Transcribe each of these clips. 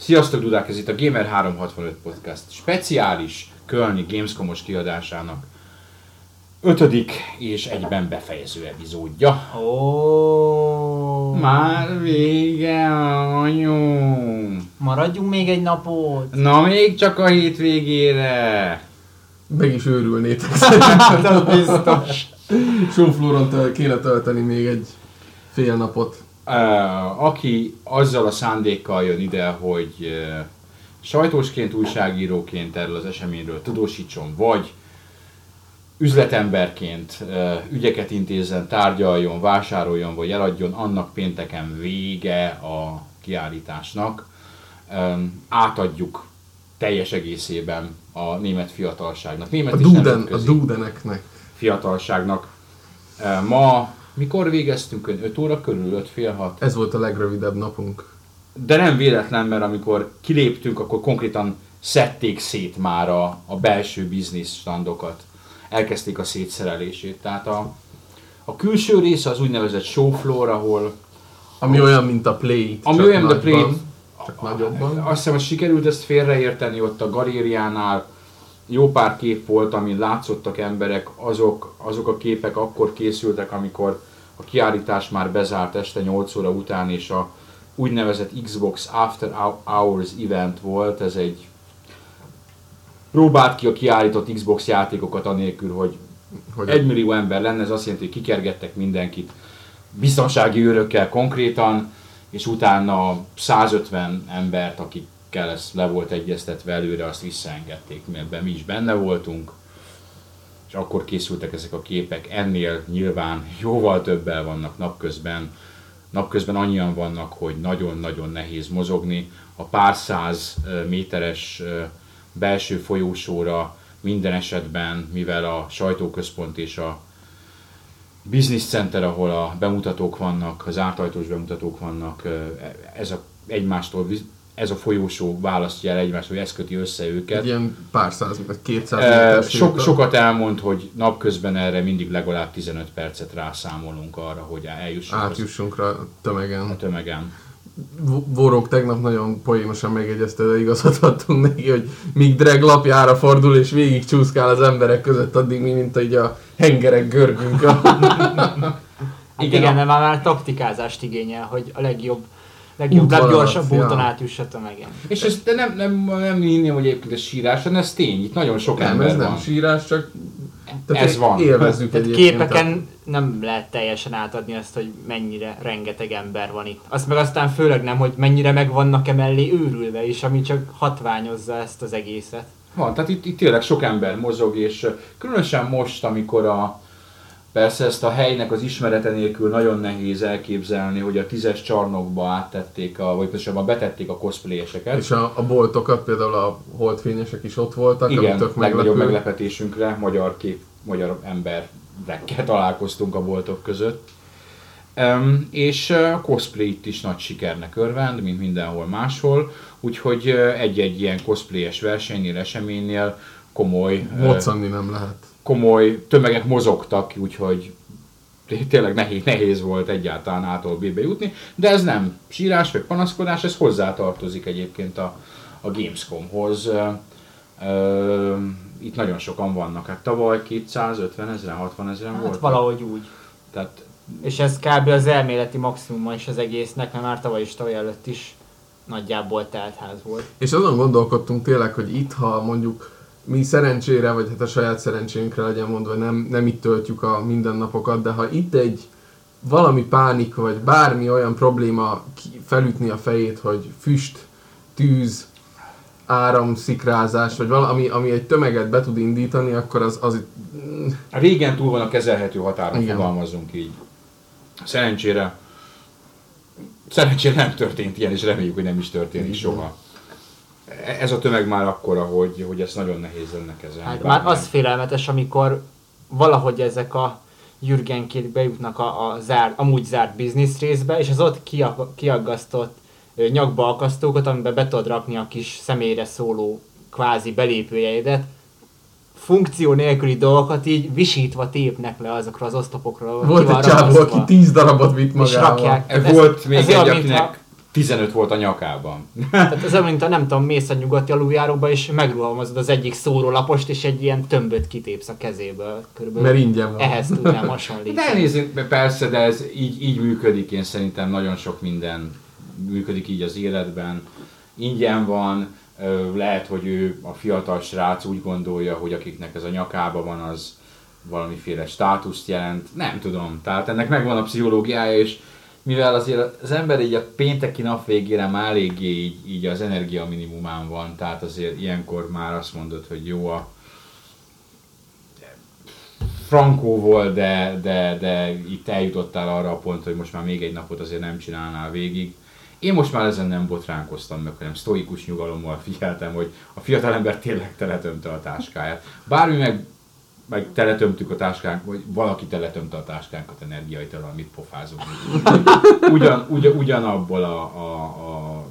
Sziasztok Dudák, ez itt a Gamer 365 Podcast speciális Kölni Gamescomos kiadásának ötödik és egyben befejező epizódja. Ó, Már vége anyu. maradjunk még egy napot. Na még csak a hétvégére. Meg is őrülnétek. Hát az biztos. Sóflóron kéne tölteni még egy fél napot. Aki azzal a szándékkal jön ide, hogy sajtósként, újságíróként erről az eseményről tudósítson, vagy üzletemberként ügyeket intézzen, tárgyaljon, vásároljon, vagy eladjon, annak pénteken vége a kiállításnak. Átadjuk teljes egészében a német fiatalságnak. Német A Duden, a Dudeneknek. fiatalságnak. Ma mikor végeztünk? 5 óra körül, 5 fél 6? Ez volt a legrövidebb napunk. De nem véletlen, mert amikor kiléptünk, akkor konkrétan szedték szét már a, a belső biznisz standokat. Elkezdték a szétszerelését. Tehát a, a külső része az úgynevezett show floor, ahol Ami olyan, mint a Play. ami olyan, mint a Play, Csak nagyobban. azt hiszem, hogy sikerült ezt félreérteni ott a galériánál. Jó pár kép volt, amin látszottak emberek, azok, azok a képek akkor készültek, amikor a kiállítás már bezárt este 8 óra után, és a úgynevezett Xbox After Hours event volt, ez egy próbált ki a kiállított Xbox játékokat anélkül, hogy Hogy egy millió ember lenne, ez azt jelenti, hogy kikergettek mindenkit biztonsági őrökkel konkrétan, és utána 150 embert, akikkel ez le volt egyeztetve előre, azt visszaengedték, mert mi is benne voltunk, és akkor készültek ezek a képek. Ennél nyilván jóval többel vannak napközben. Napközben annyian vannak, hogy nagyon-nagyon nehéz mozogni. A pár száz méteres belső folyósóra minden esetben, mivel a sajtóközpont és a business center, ahol a bemutatók vannak, az ártajtós bemutatók vannak, ö, ez a egymástól, ez a folyósó választja el egymást, hogy ez köti össze őket. ilyen pár száz, vagy 200 Ö, méter Sok, sokat elmond, hogy napközben erre mindig legalább 15 percet rászámolunk arra, hogy eljussunk az- Átjussunk rá a tömegen. a tömegen. V- Vorók tegnap nagyon poénosan megjegyezte, de igazat adtunk neki, hogy míg drag lapjára fordul és végig csúszkál az emberek között, addig mi, mint így a hengerek görgünk. A... Hát Igen, igen, a- mert már, már taktikázást igényel, hogy a legjobb, legjobb, leggyorsabb úton átjuss a tömegen. És ez de nem, nem, nem hinném, hogy egyébként ez sírás, hanem ez tény, itt nagyon sok nem, ember ez nem van. sírás, csak Ez van. élvezzük Tehát képeken nem lehet teljesen átadni azt, hogy mennyire rengeteg ember van itt. Azt meg aztán főleg nem, hogy mennyire meg vannak emellé őrülve is, ami csak hatványozza ezt az egészet. Van, tehát itt, itt tényleg sok ember mozog, és különösen most, amikor a Persze ezt a helynek az ismerete nélkül nagyon nehéz elképzelni, hogy a tízes csarnokba áttették, a, vagy pontosabban betették a cosplayeseket. És a, a boltokat, például a holdfényesek is ott voltak, Igen, tök legnagyobb meglepő. meglepetésünkre magyar kép, magyar emberekkel találkoztunk a boltok között. Um, és a cosplay itt is nagy sikernek örvend, mint mindenhol máshol, úgyhogy egy-egy ilyen cosplayes versenynél, eseménynél komoly, Moccanni nem lehet. Komoly tömegek mozogtak, úgyhogy té- tényleg nehéz, nehéz volt egyáltalán A-tól B-be jutni, de ez nem sírás vagy panaszkodás, ez hozzátartozik egyébként a, a Gamescomhoz. Ö, itt nagyon sokan vannak, hát tavaly 250 ezeren, 60 ezeren Hát volt. valahogy úgy. Tehát És ez kb. az elméleti maximuma is az egésznek, mert már tavaly is tavaly előtt is nagyjából teltház volt. És azon gondolkodtunk tényleg, hogy itt, ha mondjuk mi szerencsére, vagy hát a saját szerencsénkre legyen mondva, nem, nem itt töltjük a mindennapokat, de ha itt egy valami pánik, vagy bármi olyan probléma felütni a fejét, hogy füst, tűz, áramszikrázás, vagy valami, ami egy tömeget be tud indítani, akkor az, az régen túl van a kezelhető határon, Igen. fogalmazzunk így. Szerencsére szerencsére nem történt ilyen, és reméljük, hogy nem is történik soha. Ez a tömeg már akkora, hogy, hogy ezt nagyon nehéz lenne kezelni. Hát már az félelmetes, amikor valahogy ezek a Jürgenkék bejutnak a, a zár, amúgy zárt biznisz részbe, és az ott kia, kiaggasztott nyakba akasztókat, amiben be tudod rakni a kis személyre szóló kvázi belépőjeidet, funkció nélküli dolgokat így visítva tépnek le azokra az osztopokra. volt egy csávó, aki tíz darabot vitt és magával. rakják. Ez Ez- volt még ez egy, akinek 15 volt a nyakában. Tehát ez olyan, mint a nem tudom, mész a nyugati aluljáróba, és megruhamozod az egyik szórólapost, és egy ilyen tömböt kitépsz a kezéből. Körülbelül Mert ingyen van. ehhez tudnám hasonlítani. De nézzük, persze, de ez így, így működik, én szerintem nagyon sok minden működik így az életben. Ingyen van, lehet, hogy ő, a fiatal srác úgy gondolja, hogy akiknek ez a nyakába van, az valamiféle státuszt jelent. Nem tudom, tehát ennek megvan a pszichológiája, és mivel azért az ember így a pénteki nap végére már eléggé így, így az energia minimumán van, tehát azért ilyenkor már azt mondod, hogy jó a frankó volt, de, de, de itt eljutottál arra a pontra, hogy most már még egy napot azért nem csinálnál végig. Én most már ezen nem botránkoztam meg, hanem sztoikus nyugalommal figyeltem, hogy a fiatalember tényleg teletömte a táskáját. Bármi meg, meg teletömtük a táskánk, vagy valaki teletömte a táskánkat energiaitől, amit pofázunk. Ugyan, ugyan, ugyanabból a, a, a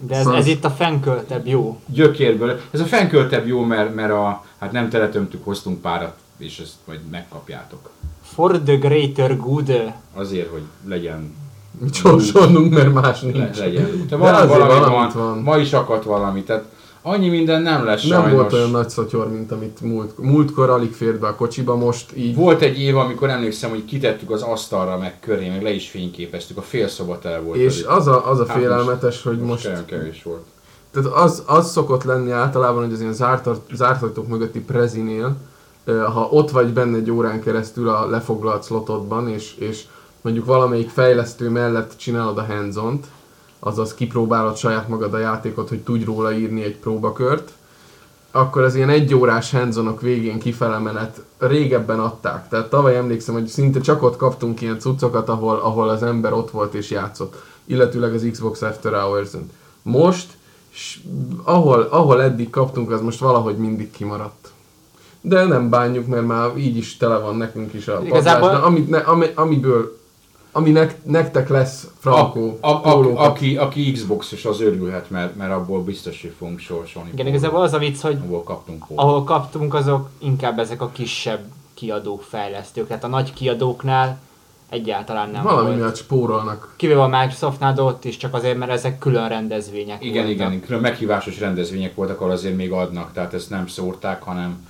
De ez, ez itt a fennköltebb jó. gyökérből. Ez a fennköltebb jó, mert, mert a, hát nem teletömtük, hoztunk párat, és ezt majd megkapjátok. For the greater good. Azért, hogy legyen Mit sorsolnunk, mert más le, nincs. legyen. De De valami, van, van. Ma is akadt valami, tehát annyi minden nem lesz Nem sajnos. volt olyan nagy szatyor, mint amit múlt, múltkor alig fért be a kocsiba, most így Volt egy év, amikor emlékszem, hogy kitettük az asztalra, meg köré, meg le is fényképeztük, a fél szoba tele volt. és az a, az a Hát félelmetes, hogy most most kevés volt. Tehát az, az szokott lenni általában, hogy az ilyen zárt, zárt ajtók mögötti prezinél, ha ott vagy benne egy órán keresztül a lefoglalt slotodban, és, és mondjuk valamelyik fejlesztő mellett csinálod a hands azaz kipróbálod saját magad a játékot, hogy tudj róla írni egy próbakört, akkor az ilyen egy órás hands végén kifele menet régebben adták. Tehát tavaly emlékszem, hogy szinte csak ott kaptunk ilyen cuccokat, ahol, ahol az ember ott volt és játszott. Illetőleg az Xbox After Hours-on. Most, ahol, ahol eddig kaptunk, az most valahogy mindig kimaradt. De nem bánjuk, mert már így is tele van nekünk is a Igazából- padlás, de amit ne, ami, amiből, ami nek, nektek lesz A, Frankó, a, a, pólókat. aki, aki Xbox-os, az örülhet, mert, mert abból biztos, hogy fogunk sorsolni. Igen, igazából az a vicc, hogy Abból kaptunk volna. ahol kaptunk, azok inkább ezek a kisebb kiadók, fejlesztők. Tehát a nagy kiadóknál egyáltalán nem Valami volt. miatt spórolnak. Kivéve a Microsoftnál, de ott is csak azért, mert ezek külön rendezvények Igen, voltak. igen, külön meghívásos rendezvények voltak, ahol azért még adnak, tehát ezt nem szórták, hanem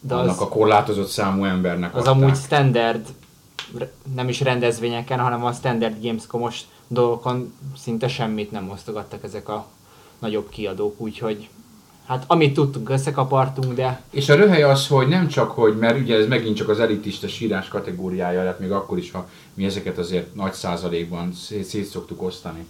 De annak az, a korlátozott számú embernek az adták. amúgy standard, nem is rendezvényeken, hanem a standard Gamescom-os dolgokon szinte semmit nem osztogattak ezek a nagyobb kiadók, úgyhogy hát amit tudtunk, összekapartunk, de És a röhely az, hogy nem csak, hogy, mert ugye ez megint csak az elitista sírás kategóriája lett, még akkor is, ha mi ezeket azért nagy százalékban szét, szoktuk osztani,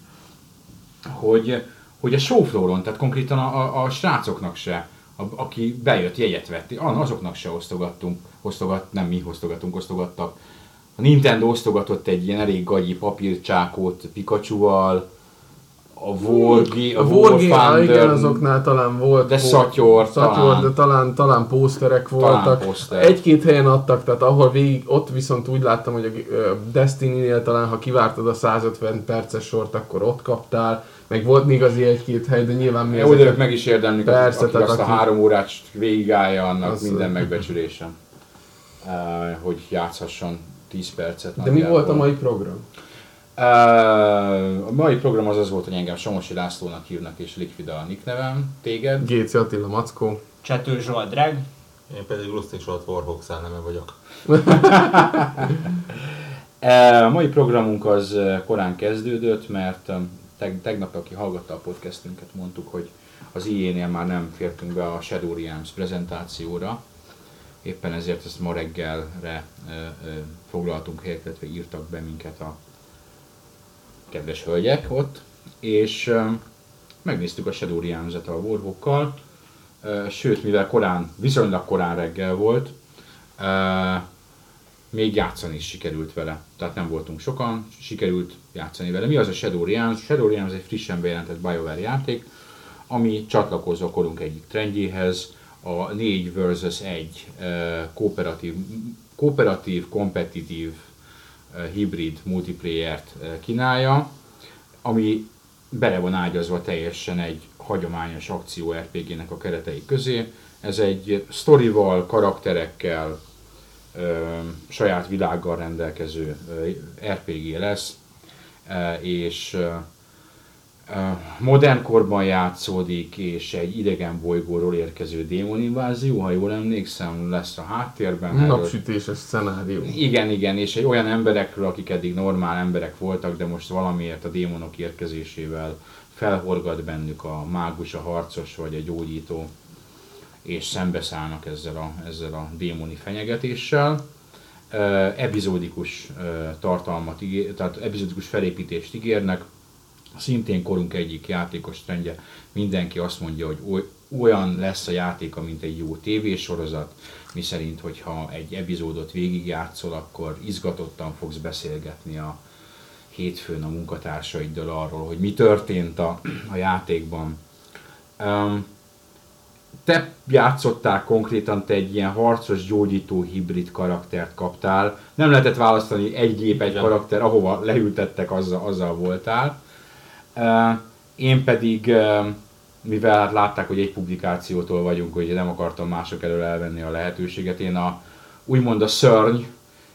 hogy, hogy a showflooron, tehát konkrétan a, a, a srácoknak se, a, aki bejött, jegyet vett, azoknak se osztogattunk, osztogat, nem mi osztogatunk, osztogattak. A Nintendo osztogatott egy ilyen elég gagyi papírcsákot Pikachu-val, a Volgi, A a, War ah, Thunder, igen, azoknál talán volt. de pó- Szatyor, Szatyor, talán. de talán, talán pószterek Talán voltak. poszter. Egy-két helyen adtak, tehát ahol végig, ott viszont úgy láttam, hogy a Destiny-nél talán, ha kivártad a 150 perces sort, akkor ott kaptál. Meg volt igazi egy-két hely, de nyilván mi Jó, de meg is érdemlik, Persze, Persze, aki tehát azt a aki- három órát végigállja, annak Az- az minden megbecsülésem. Hogy játszhasson 10 percet. De mi volt a mai program? A mai program az az volt, hogy engem Somosi Lászlónak hívnak és Liquida a nick nevem, téged. Géci Attila Mackó. Csető Zsolt Drag, Én pedig Lustig Zsolt Warhawk szelleme vagyok. A mai programunk az korán kezdődött, mert teg- tegnap, aki hallgatta a podcastünket, mondtuk, hogy az IE-nél már nem fértünk be a Shadow Realms prezentációra, éppen ezért ezt ma reggelre foglaltunk helyet, illetve írtak be minket a kedves hölgyek ott, és ö, megnéztük a Shadow Realms-et a Warhawkkal, ö, sőt, mivel korán, viszonylag korán reggel volt, ö, még játszani is sikerült vele. Tehát nem voltunk sokan, sikerült játszani vele. Mi az a Shadow Realms? Shadow Realms egy frissen bejelentett BioWare játék, ami csatlakozza a korunk egyik trendjéhez, a 4 versus 1 eh, kooperatív, kooperatív, kompetitív, eh, hibrid multiplayer-t eh, kínálja, ami bele van ágyazva teljesen egy hagyományos akció RPG-nek a keretei közé. Ez egy sztorival, karakterekkel, ö, saját világgal rendelkező RPG lesz, és Modern korban játszódik, és egy idegen bolygóról érkező démoninvázió, ha jól emlékszem, lesz a háttérben. Napsütéses szenárió. igen, igen, és egy olyan emberekről, akik eddig normál emberek voltak, de most valamiért a démonok érkezésével felhorgat bennük a mágus, a harcos vagy a gyógyító, és szembeszállnak ezzel a, ezzel a démoni fenyegetéssel. Epizódikus tartalmat, tehát epizódikus felépítést ígérnek, szintén korunk egyik játékos trendje, mindenki azt mondja, hogy oly- olyan lesz a játéka, mint egy jó tévésorozat, mi szerint, hogyha egy epizódot végigjátszol, akkor izgatottan fogsz beszélgetni a hétfőn a munkatársaiddal arról, hogy mi történt a, a játékban. Um, te játszottál konkrétan, te egy ilyen harcos, gyógyító hibrid karaktert kaptál. Nem lehetett választani egy gép, egy Igen. karakter, ahova leültettek, azzal, azzal voltál. Én pedig, mivel hát látták, hogy egy publikációtól vagyunk, hogy nem akartam mások elől elvenni a lehetőséget, én a, úgymond a szörny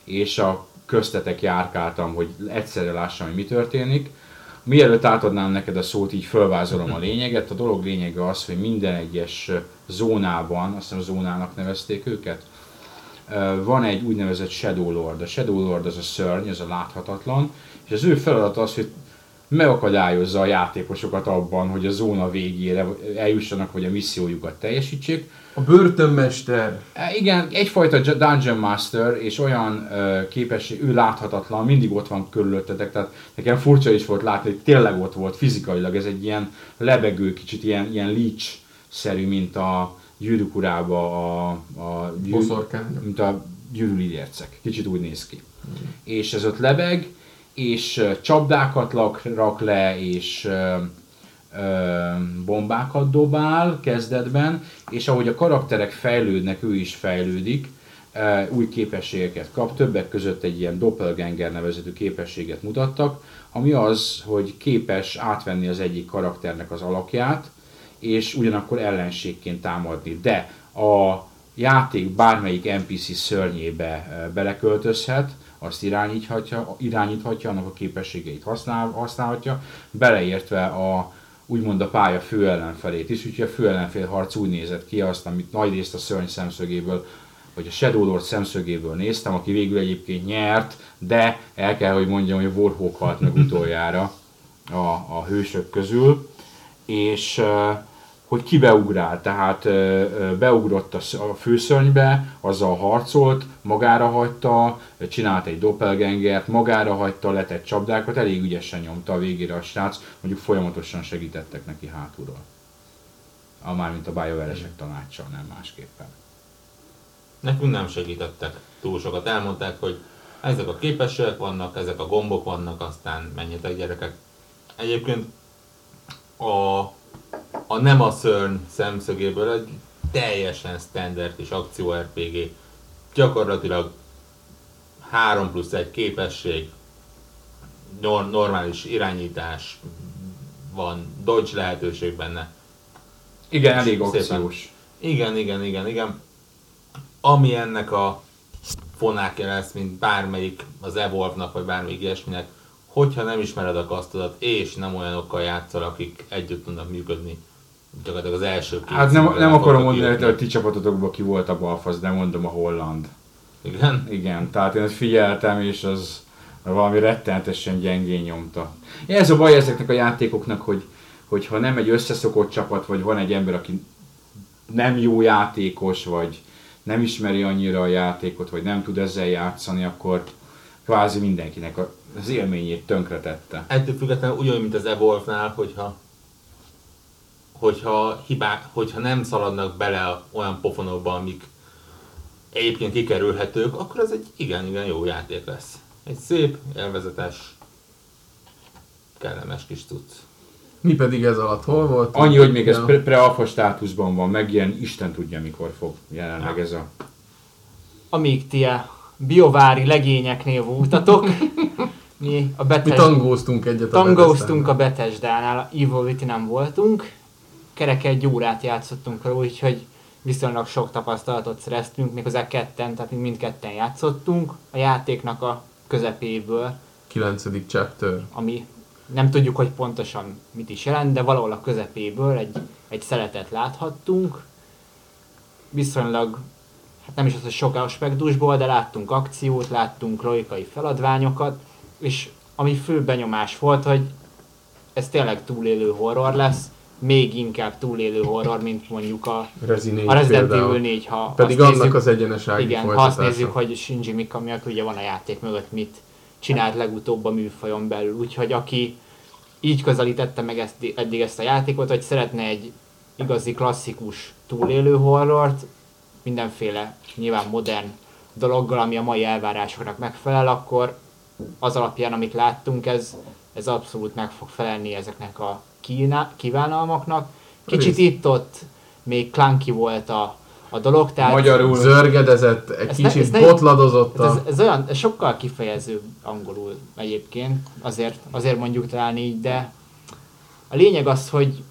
és a köztetek járkáltam, hogy egyszerre lássam, hogy mi történik. Mielőtt átadnám neked a szót, így fölvázolom a lényeget. A dolog lényege az, hogy minden egyes zónában, azt hiszem zónának nevezték őket, van egy úgynevezett Shadow Lord. A Shadow Lord az a szörny, az a láthatatlan, és az ő feladata az, hogy megakadályozza a játékosokat abban, hogy a zóna végére eljussanak, vagy a missziójukat teljesítsék. A börtönmester. E, Igen, egyfajta Dungeon Master, és olyan ö, képesség, ő láthatatlan, mindig ott van körülöttetek, tehát nekem furcsa is volt látni, hogy tényleg ott volt fizikailag, ez egy ilyen lebegő, kicsit ilyen, ilyen leech-szerű, mint a gyűrűk urába a, a gyűrű- mint a gyűrűlidércek. Kicsit úgy néz ki. És ez ott lebeg, és csapdákat lak, rak le, és ö, ö, bombákat dobál kezdetben, és ahogy a karakterek fejlődnek, ő is fejlődik, ö, új képességeket kap, többek között egy ilyen doppelganger nevezetű képességet mutattak, ami az, hogy képes átvenni az egyik karakternek az alakját, és ugyanakkor ellenségként támadni. De a játék bármelyik NPC szörnyébe beleköltözhet, azt irányíthatja, irányíthatja, annak a képességeit használ, használhatja, beleértve a úgymond a pálya fő ellenfelét is, úgyhogy a fő ellenfél harc úgy nézett ki, azt, amit nagy részt a szörny szemszögéből, vagy a Shadow Lord szemszögéből néztem, aki végül egyébként nyert, de el kell, hogy mondjam, hogy Warhawk halt meg utoljára a, a hősök közül, és uh, hogy ki beugrál, tehát beugrott a, sz- a főszörnybe, azzal harcolt, magára hagyta, csinált egy doppelgangert, magára hagyta, letett csapdákat, elég ügyesen nyomta a végére a srác, mondjuk folyamatosan segítettek neki hátulról. A mármint a bájoveresek tanácssal, nem másképpen. Nekünk nem segítettek túl sokat. Elmondták, hogy ezek a képességek vannak, ezek a gombok vannak, aztán menjetek gyerekek. Egyébként a, a nem a szörny szemszögéből egy teljesen standard és akció RPG. Gyakorlatilag 3 plusz 1 képesség, nor- normális irányítás, van dodge lehetőség benne. Igen, elég akciós. Igen, igen, igen, igen. Ami ennek a fonákja lesz, mint bármelyik az Evolve-nak, vagy bármelyik ilyesminek, hogyha nem ismered a kasztodat, és nem olyanokkal játszol, akik együtt tudnak működni, gyakorlatilag az első két Hát nem, nem akarom mondani, hogy a ti csapatotokban ki volt a balfasz, de mondom a holland. Igen? Igen, tehát én figyeltem, és az valami rettenetesen gyengén nyomta. Ez a baj ezeknek a játékoknak, hogy, hogyha nem egy összeszokott csapat, vagy van egy ember, aki nem jó játékos, vagy nem ismeri annyira a játékot, vagy nem tud ezzel játszani, akkor kvázi mindenkinek a- az élményét tönkretette. Ettől függetlenül ugyanúgy, mint az Evolve-nál, hogyha hogyha, hibá, hogyha nem szaladnak bele olyan pofonokba, amik egyébként kikerülhetők, akkor az egy igen-igen jó játék lesz. Egy szép, élvezetes, kellemes kis cucc. Mi pedig ez alatt hol volt? Annyi, hogy még ez Ja. pre- pre-alfa státuszban van, meg ilyen Isten tudja mikor fog jelenleg ez a... Amíg ti a biovári legényeknél voltatok, mi a Mi Bethesda... tangóztunk egyet a Tangóztunk a. Bethesda-nál, a Evil Within nem voltunk. Kerek egy órát játszottunk róla, úgyhogy viszonylag sok tapasztalatot szereztünk, méghozzá ketten, tehát mi mindketten játszottunk a játéknak a közepéből, 9. chapter. ami nem tudjuk, hogy pontosan mit is jelent, de valahol a közepéből egy, egy szeletet láthattunk. Viszonylag, hát nem is az, hogy sok aspektusból, de láttunk akciót, láttunk logikai feladványokat, és ami fő benyomás volt, hogy ez tényleg túlélő horror lesz, még inkább túlélő horror, mint mondjuk a, Resident, a Resident. Evil 4, ha Pedig annak nézzük, az egyenesági igen, ha azt nézzük, hogy Shinji Mikami, aki ugye van a játék mögött, mit csinált legutóbb a műfajon belül. Úgyhogy aki így közelítette meg ezt, eddig ezt a játékot, hogy szeretne egy igazi klasszikus túlélő horrort, mindenféle nyilván modern dologgal, ami a mai elvárásoknak megfelel, akkor az alapján, amit láttunk, ez, ez abszolút meg fog felelni ezeknek a kíná- kívánalmaknak. Kicsit itt-ott még clunky volt a, a dolog, tehát Magyarul Zörgedezett, egy ne- kicsit ne- botladozott Hát a... ez, ez olyan, ez sokkal kifejezőbb angolul egyébként, azért, azért mondjuk talán így, de a lényeg az, hogy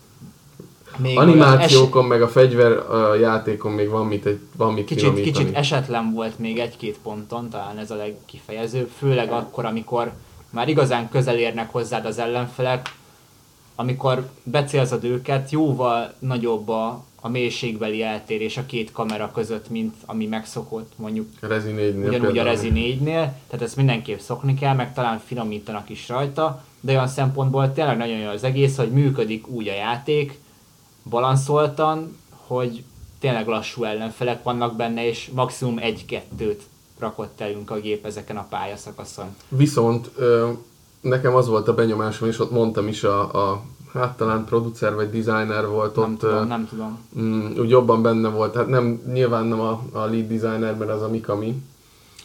még Animációkon, meg a fegyver a játékon még van mit, egy, van mit kicsit, finomítani. kicsit esetlen volt még egy-két ponton, talán ez a legkifejezőbb, főleg akkor, amikor már igazán közel érnek hozzád az ellenfelek, amikor becélzod őket, jóval nagyobb a, a mélységbeli eltérés a két kamera között, mint ami megszokott mondjuk Rezi 4 ugyanúgy a Rezi 4-nél, tehát ezt mindenképp szokni kell, meg talán finomítanak is rajta, de olyan szempontból tényleg nagyon jó az egész, hogy működik úgy a játék, balanszoltan, hogy tényleg lassú ellenfelek vannak benne, és maximum egy-kettőt rakott elünk a gép ezeken a pályaszakaszon. Viszont nekem az volt a benyomásom, és ott mondtam is a, a hát talán producer vagy designer volt Nem ott, tudom, nem tudom. mm, úgy jobban benne volt, hát nem, nyilván nem a, a lead designer, mert az a Mikami.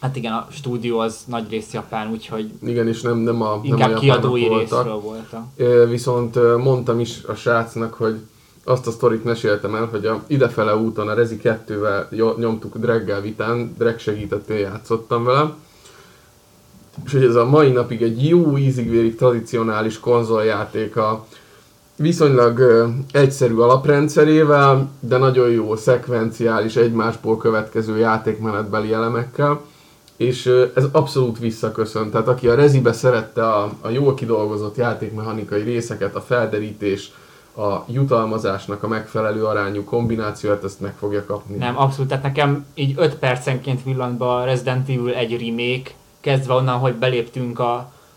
Hát igen, a stúdió az nagy rész japán, úgyhogy Igen, és nem, nem a, nem a inkább kiadói voltak. részről volt Viszont mondtam is a srácnak, hogy azt a sztorit meséltem el, hogy a idefele úton a Rezi 2-vel nyomtuk Dreggel vitán, Dreg segített, én játszottam vele. És hogy ez a mai napig egy jó ízigvérig tradicionális konzoljáték a viszonylag ö, egyszerű alaprendszerével, de nagyon jó szekvenciális, egymásból következő játékmenetbeli elemekkel és ez abszolút visszaköszön. Tehát aki a Rezibe szerette a, a jól kidolgozott játékmechanikai részeket, a felderítés, a jutalmazásnak a megfelelő arányú kombinációt, ezt meg fogja kapni. Nem, abszolút, tehát nekem így 5 percenként villant be a Resident Evil egy remake, kezdve onnan, hogy beléptünk a,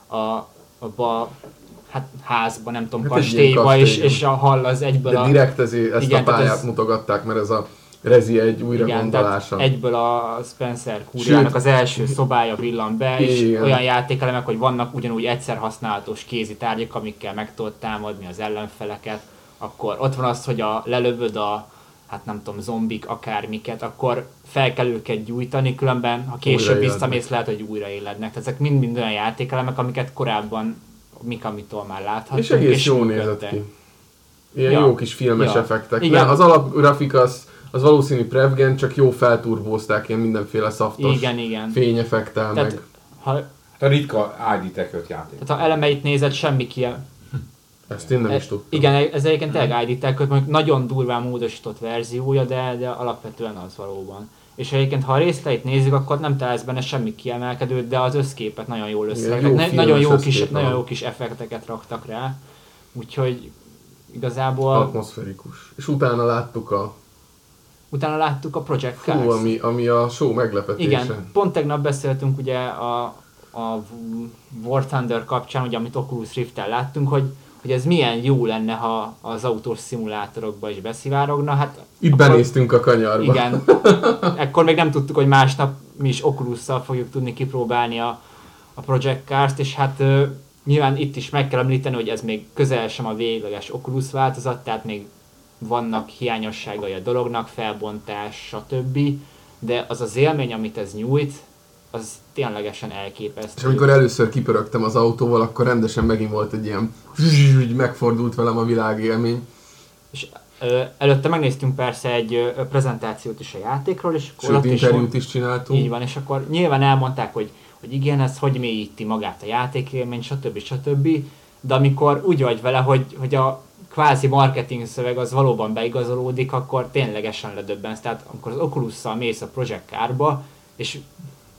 a, abba a hát házba, nem tudom, Hát kastélyba, és, és a hall az egyből De a... direkt ezért ezt Igen, a pályát ez- mutogatták, mert ez a Rezi egy újra Igen, gondolása. egyből a Spencer kúriának az első szobája villan be, és Igen. olyan játékelemek, hogy vannak ugyanúgy egyszer használatos kézi tárgyak, amikkel meg tudod támadni az ellenfeleket, akkor ott van az, hogy a lelövöd a hát nem tudom, zombik, akármiket, akkor fel kell őket gyújtani, különben ha később visszamész, lehet, hogy újraélednek. Tehát ezek mind-mind olyan játékelemek, amiket korábban Mikamitól már láthattunk. és egész jól működtek. nézett ki. Ilyen Ja. jó kis filmes Ja. effektek. Igen. Az alapgrafika az, az valószínű Prevgen, csak jó felturbózták ilyen mindenféle szaftos Igen, igen. fényeffektel, Tehát, meg ha, a ritka ID tekölt játék. tehát ha elemeit nézed, semmi ki, ezt én nem is tudtam. Igen, ez egyébként tényleg id tag mondjuk nagyon durván módosított verziója, de, de alapvetően az valóban. És egyébként, ha a részleteit nézzük, akkor nem találsz benne semmi kiemelkedőt, de az összképet nagyon jól összerakták. jó Ne- nagyon, jó kis, összkép nagyon van. jó kis effekteket raktak rá. Úgyhogy igazából Atmoszferikus. És utána láttuk a utána láttuk a Project fú, Cars. ami, ami a show meglepetése. Igen, pont tegnap beszéltünk ugye a, a War Thunder kapcsán, ugye, amit Oculus Rift-tel láttunk, hogy, hogy ez milyen jó lenne, ha az autós szimulátorokba is beszivárogna. Hát Itt akkor- benéztünk a kanyarba. Igen. Ekkor még nem tudtuk, hogy másnap mi is Oculus-szal fogjuk tudni kipróbálni a, a Project Cars-t, és hát ö, nyilván itt is meg kell említeni, hogy ez még közel sem a végleges Oculus változat, tehát még vannak hiányosságai a dolognak, felbontás, stb. De az az élmény, amit ez nyújt, az ténylegesen elképesztő. És amikor először kipörögtem az autóval, akkor rendesen megint volt egy ilyen így megfordult velem a világélmény. És előtte megnéztünk persze egy prezentációt is a játékról, és akkor Sőt, ott is interjút is csináltunk. Így van, és akkor nyilván elmondták, hogy, hogy igen, ez hogy mélyíti magát a játékélmény, stb. stb. De amikor úgy vagy vele, hogy, hogy a kvázi marketing szöveg az valóban beigazolódik, akkor ténylegesen ledöbbensz. Tehát amikor az Oculus-szal mész a Project Car-ba, és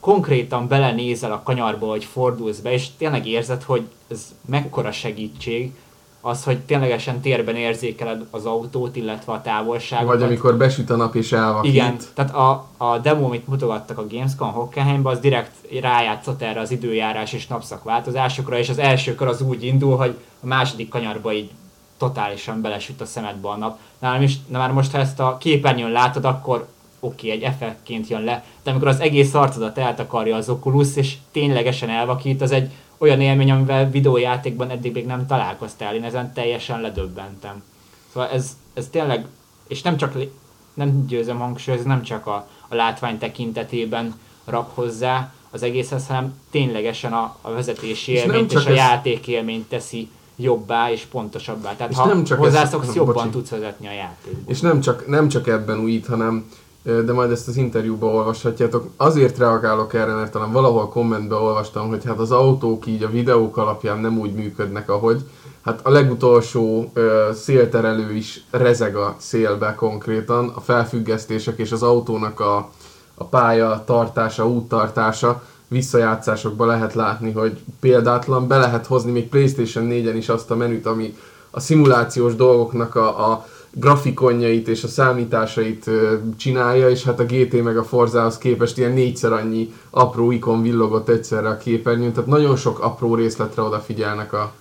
konkrétan belenézel a kanyarba, hogy fordulsz be, és tényleg érzed, hogy ez mekkora segítség, az, hogy ténylegesen térben érzékeled az autót, illetve a távolságot. Vagy amikor besüt a nap és elvakít. Igen, tehát a, a demo, amit mutogattak a Gamescom Hockenheimben, az direkt rájátszott erre az időjárás és napszak változásokra, és az első kör az úgy indul, hogy a második kanyarba így totálisan belesüt a szemedbe a nap. Nálam is, na már most ha ezt a képernyőn látod, akkor oké, okay, egy effektként jön le, de amikor az egész arcodat eltakarja az Oculus, és ténylegesen elvakít, az egy olyan élmény, amivel videójátékban eddig még nem találkoztál, én ezen teljesen ledöbbentem. Szóval ez, ez tényleg, és nem csak, nem győzöm hangsúlyozni, nem csak a, a látvány tekintetében rak hozzá az egészhez, hanem ténylegesen a, a vezetési és élményt és a ez... játék élményt teszi jobbá és pontosabbá. Tehát és ha nem csak hozzászoksz, ez... jobban bocsi. tudsz vezetni a játékban. És nem csak, nem csak ebben újít, hanem de majd ezt az interjúban olvashatjátok. Azért reagálok erre, mert talán valahol kommentben olvastam, hogy hát az autók így a videók alapján nem úgy működnek, ahogy. Hát a legutolsó ö, szélterelő is rezeg a szélbe konkrétan, a felfüggesztések és az autónak a, a pálya tartása, úttartása, visszajátszásokban lehet látni, hogy példátlan, be lehet hozni még Playstation 4-en is azt a menüt, ami a szimulációs dolgoknak a, a grafikonjait és a számításait csinálja, és hát a GT meg a Forzához képest ilyen négyszer annyi apró ikon villogott egyszerre a képernyőn, tehát nagyon sok apró részletre odafigyelnek a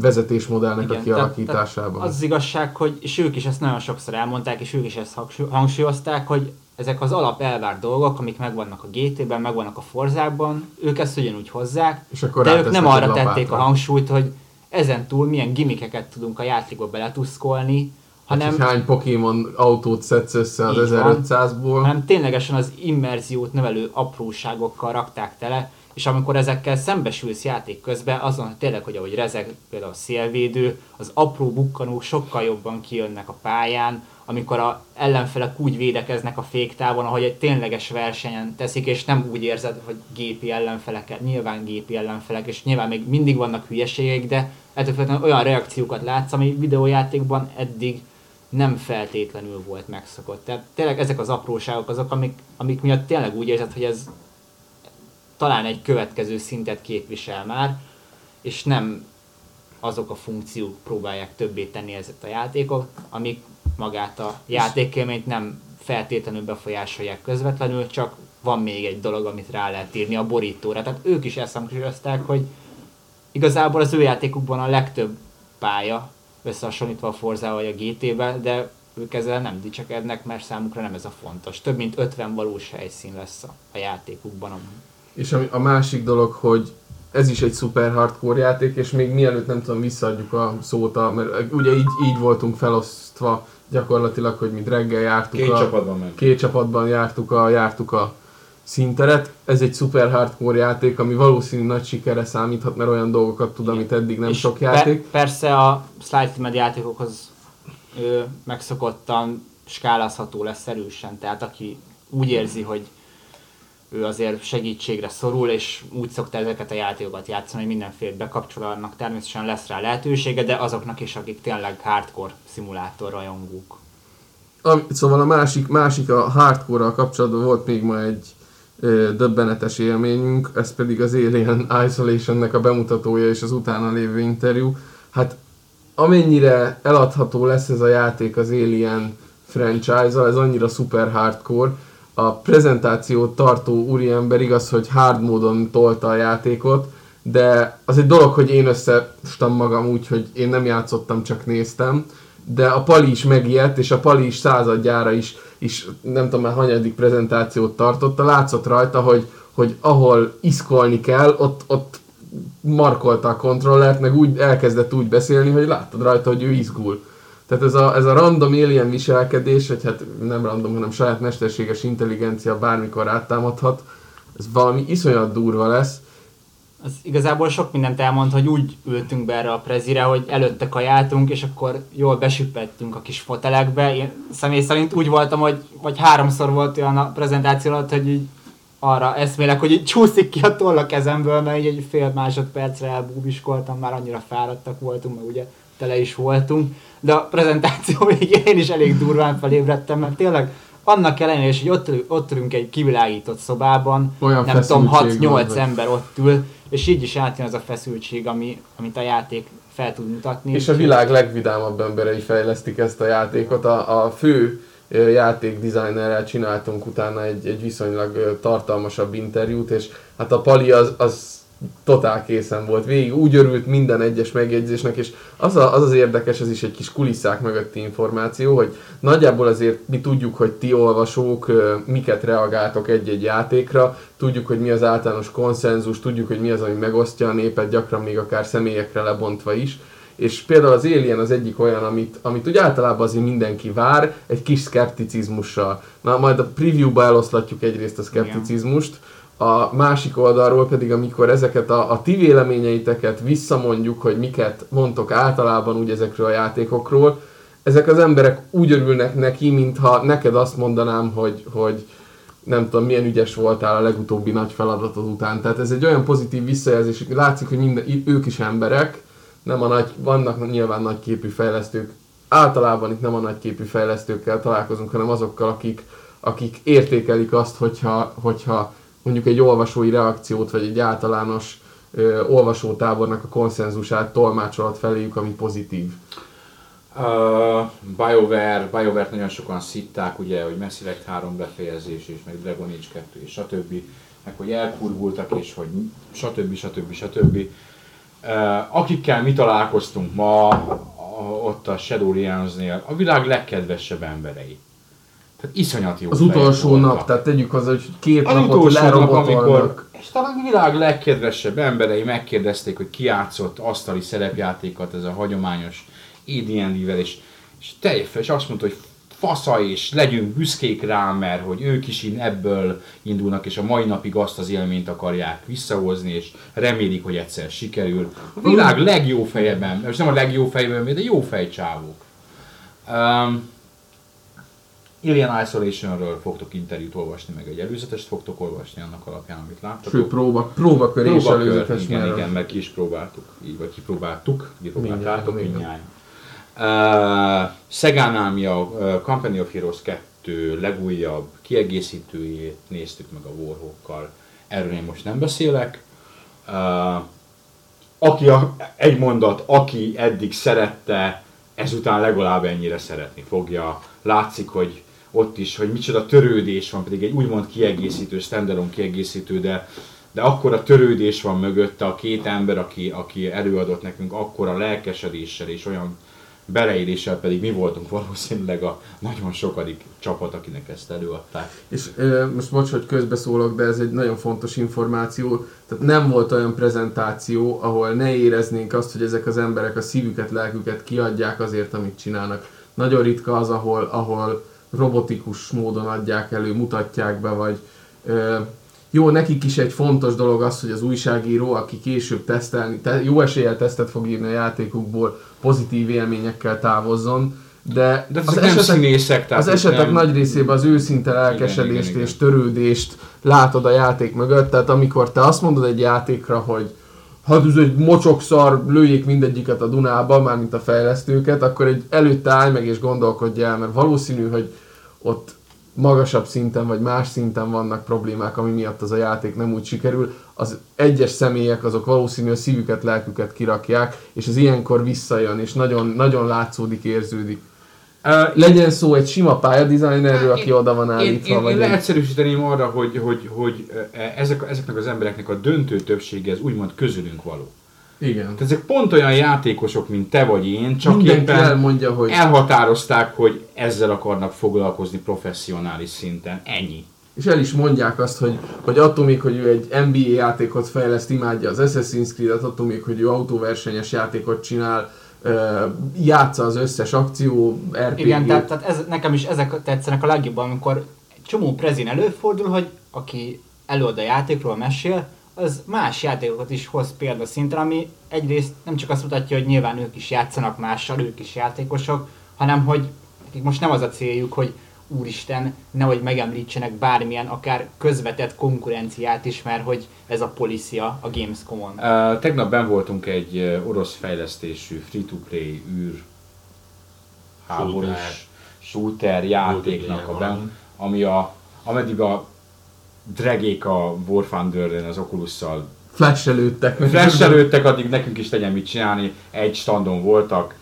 vezetésmodellnek Igen, a kialakításában. Tehát, az, az igazság, hogy és ők is ezt nagyon sokszor elmondták, és ők is ezt hangsúlyozták, hogy ezek az alap elvárt dolgok, amik megvannak a GT-ben, megvannak a Forzában, ők ezt ugyanúgy hozzák, és akkor de ők nem arra tették a hangsúlyt, hogy ezen túl milyen gimikeket tudunk a játékba beletuszkolni, hanem... Hát, hány Pokémon autót szedsz össze az 1500-ból. Hanem ténylegesen az immerziót növelő apróságokkal rakták tele, és amikor ezekkel szembesülsz játék közben, azon tényleg, hogy ahogy rezeg például a szélvédő, az apró bukkanók sokkal jobban kijönnek a pályán, amikor a ellenfelek úgy védekeznek a féktávon, ahogy egy tényleges versenyen teszik, és nem úgy érzed, hogy gépi ellenfelek, nyilván gépi ellenfelek, és nyilván még mindig vannak hülyeségek, de ettől olyan reakciókat látsz, ami videójátékban eddig nem feltétlenül volt megszokott. Tehát tényleg ezek az apróságok azok, amik, amik miatt tényleg úgy érzed, hogy ez talán egy következő szintet képvisel már, és nem azok a funkciók próbálják többé tenni ezeket a játékok, amik magát a játékélményt nem feltétlenül befolyásolják közvetlenül, csak van még egy dolog, amit rá lehet írni a borítóra. Tehát ők is hangsúlyozták, hogy igazából az ő játékukban a legtöbb pálya, összehasonlítva a Forza vagy a GT-vel, de ők ezzel nem dicsekednek, mert számukra nem ez a fontos. Több mint 50 valós helyszín lesz a, a játékukban. És a, a másik dolog, hogy ez is egy szuper hardcore játék, és még mielőtt nem tudom, visszaadjuk a szót, mert ugye így, így voltunk felosztva gyakorlatilag, hogy mint reggel jártuk két a... Csapatban ment. Két csapatban jártuk a, jártuk a szinteret. Ez egy szuper hardcore játék, ami valószínű nagy sikere számíthat, mert olyan dolgokat tud, amit eddig nem és sok játék. Per- persze a Slight játékokhoz ő, megszokottan skálázható lesz erősen, tehát aki úgy érzi, hogy ő azért segítségre szorul, és úgy szokta ezeket a játékokat játszani, hogy mindenféle bekapcsol, annak természetesen lesz rá lehetősége, de azoknak is, akik tényleg hardcore szimulátor rajongók. Szóval a másik, másik a hardcore kapcsolatban volt még ma egy ö, döbbenetes élményünk, ez pedig az Alien Isolation-nek a bemutatója és az utána lévő interjú. Hát amennyire eladható lesz ez a játék az Alien franchise ez annyira super hardcore, a prezentációt tartó úriember igaz, hogy hard módon tolta a játékot, de az egy dolog, hogy én összestam magam úgy, hogy én nem játszottam, csak néztem, de a Pali is megijedt, és a Pali is századjára is, is nem tudom már hanyadik prezentációt tartotta, látszott rajta, hogy, hogy ahol iszkolni kell, ott, ott markolta a kontrollert, meg úgy elkezdett úgy beszélni, hogy láttad rajta, hogy ő izgul. Tehát ez a, ez a random alien viselkedés, vagy hát nem random, hanem saját mesterséges intelligencia bármikor áttámadhat, ez valami iszonyat durva lesz. Az igazából sok mindent elmond, hogy úgy ültünk be erre a prezire, hogy előtte kajáltunk, és akkor jól besüppettünk a kis fotelekbe. Én személy szerint úgy voltam, hogy vagy háromszor volt olyan a prezentáció alatt, hogy így arra eszmélek, hogy így csúszik ki a toll a kezemből, mert így egy fél másodpercre elbúbiskoltam, már annyira fáradtak voltunk, mert ugye tele is voltunk de a prezentáció végén én is elég durván felébredtem, mert tényleg annak ellenére hogy ott, ott ülünk egy kivilágított szobában, Olyan nem tudom, feszültség van, 6-8 hogy- ember ott ül, és így is átjön az a feszültség, ami, amit a játék fel tud mutatni. És a világ legvidámabb emberei fejlesztik ezt a játékot. A, a fő játékdesignerrel csináltunk utána egy, egy viszonylag tartalmasabb interjút, és hát a Pali az, az totál készen volt. Végig úgy örült minden egyes megjegyzésnek, és az, a, az az érdekes, ez is egy kis kulisszák mögötti információ, hogy nagyjából azért mi tudjuk, hogy ti olvasók miket reagáltok egy-egy játékra, tudjuk, hogy mi az általános konszenzus, tudjuk, hogy mi az, ami megosztja a népet, gyakran még akár személyekre lebontva is. És például az Alien az egyik olyan, amit, amit úgy általában azért mindenki vár, egy kis szkepticizmussal. Na, majd a preview-ba eloszlatjuk egyrészt a szkepticizmust, a másik oldalról pedig, amikor ezeket a, a ti véleményeiteket visszamondjuk, hogy miket mondtok általában úgy ezekről a játékokról, ezek az emberek úgy örülnek neki, mintha neked azt mondanám, hogy, hogy nem tudom, milyen ügyes voltál a legutóbbi nagy feladatod után. Tehát ez egy olyan pozitív visszajelzés, látszik, hogy minden, ők is emberek, nem a nagy, vannak nyilván nagyképű fejlesztők, általában itt nem a nagyképű fejlesztőkkel találkozunk, hanem azokkal, akik, akik értékelik azt, hogyha, hogyha mondjuk egy olvasói reakciót, vagy egy általános ö, olvasótábornak a konszenzusát tolmácsolat feléjük, ami pozitív. Uh, BioWare, BioWare-t nagyon sokan szitták, ugye, hogy Mass Effect 3 befejezés, és meg Dragon Age 2, és stb. Meg hogy elkurvultak, és hogy stb. stb. stb. Uh, akikkel mi találkoztunk ma, ott a Shadowlands-nél, a világ legkedvesebb emberei. Tehát iszonyat jó Az utolsó voltak. nap, tehát tegyük hozzá, hogy két Az napot utolsó nap, amikor, lerobotolnak. és talán a világ legkedvesebb emberei megkérdezték, hogy ki játszott asztali szerepjátékat, ez a hagyományos AD&D-vel, és, és teljesen, és azt mondta, hogy fasza, és legyünk büszkék rá, mert hogy ők is in ebből indulnak, és a mai napig azt az élményt akarják visszahozni, és remélik, hogy egyszer sikerül. A világ legjobb fejeben, és nem a legjobb fejben, de jó fejcsávók. Um, Alien Isolationről fogtok interjút olvasni, meg egy előzetest fogtok olvasni annak alapján, amit láttatok. Sőt, próba, próbakör és Próbakör, előzetes igen, igen, mert ki is próbáltuk, így vagy kipróbáltuk, kipróbáltátok mindjárt. Uh, Szegánál mi a uh, Company of Heroes 2 legújabb kiegészítőjét néztük meg a Warhawkkal. Erről én most nem beszélek. Uh, aki a, egy mondat, aki eddig szerette, ezután legalább ennyire szeretni fogja. Látszik, hogy ott is, hogy micsoda törődés van, pedig egy úgymond kiegészítő, standalone kiegészítő, de, de akkora törődés van mögötte a két ember, aki, aki előadott nekünk akkora lelkesedéssel és olyan beleéléssel, pedig mi voltunk valószínűleg a nagyon sokadik csapat, akinek ezt előadták. És ö, most bocs, hogy közbeszólok, de ez egy nagyon fontos információ. Tehát nem volt olyan prezentáció, ahol ne éreznénk azt, hogy ezek az emberek a szívüket, lelküket kiadják azért, amit csinálnak. Nagyon ritka az, ahol, ahol robotikus módon adják elő, mutatják be, vagy ö, jó, nekik is egy fontos dolog az, hogy az újságíró, aki később tesztelni, te, jó eséllyel tesztet fog írni a játékukból, pozitív élményekkel távozzon, de, De az nem esetek, színészek, tehát az esetek nem... nagy részében az őszinte lelkesedést igen, igen. és törődést látod a játék mögött, tehát amikor te azt mondod egy játékra, hogy hát ez egy mocsokszar, lőjék mindegyiket a Dunába, mármint a fejlesztőket, akkor egy előtte állj meg és gondolkodj el, mert valószínű, hogy ott magasabb szinten vagy más szinten vannak problémák, ami miatt az a játék nem úgy sikerül. Az egyes személyek azok valószínű a szívüket, lelküket kirakják, és ez ilyenkor visszajön, és nagyon, nagyon látszódik, érződik. Uh, Legyen szó egy sima pályadesignerről, aki Én- oda van Én, állítva, én, én vagy egy... leegyszerűsíteném arra, hogy, hogy, hogy eh, ezek, ezeknek az embereknek a döntő többsége ez úgymond közülünk való. Igen. Tehát ezek pont olyan játékosok, mint te vagy én, csak Mindenki éppen elmondja, hogy... elhatározták, hogy ezzel akarnak foglalkozni professzionális szinten. Ennyi. És el is mondják azt, hogy, hogy attól még, hogy ő egy NBA játékot fejleszt, imádja az Assassin's Creed-et, attól még, hogy ő autóversenyes játékot csinál, játsza az összes akció, RPG-t. Igen, tehát, tehát ez, nekem is ezek tetszenek a legjobban, amikor egy csomó prezin előfordul, hogy aki előad a játékról mesél, az más játékokat is hoz példaszinten, ami egyrészt nem csak azt mutatja, hogy nyilván ők is játszanak mással, ők is játékosok, hanem hogy nekik most nem az a céljuk, hogy úristen, nehogy megemlítsenek bármilyen, akár közvetett konkurenciát is, mert hogy ez a policia a Gamescom-on. Uh, tegnap ben voltunk egy orosz fejlesztésű free-to-play űr háborús shooter játéknak a ben, ami a, ameddig a dregék a War thunder az Oculus-szal. Flash-elődtek. flash addig nekünk is legyen mit csinálni, egy standon voltak,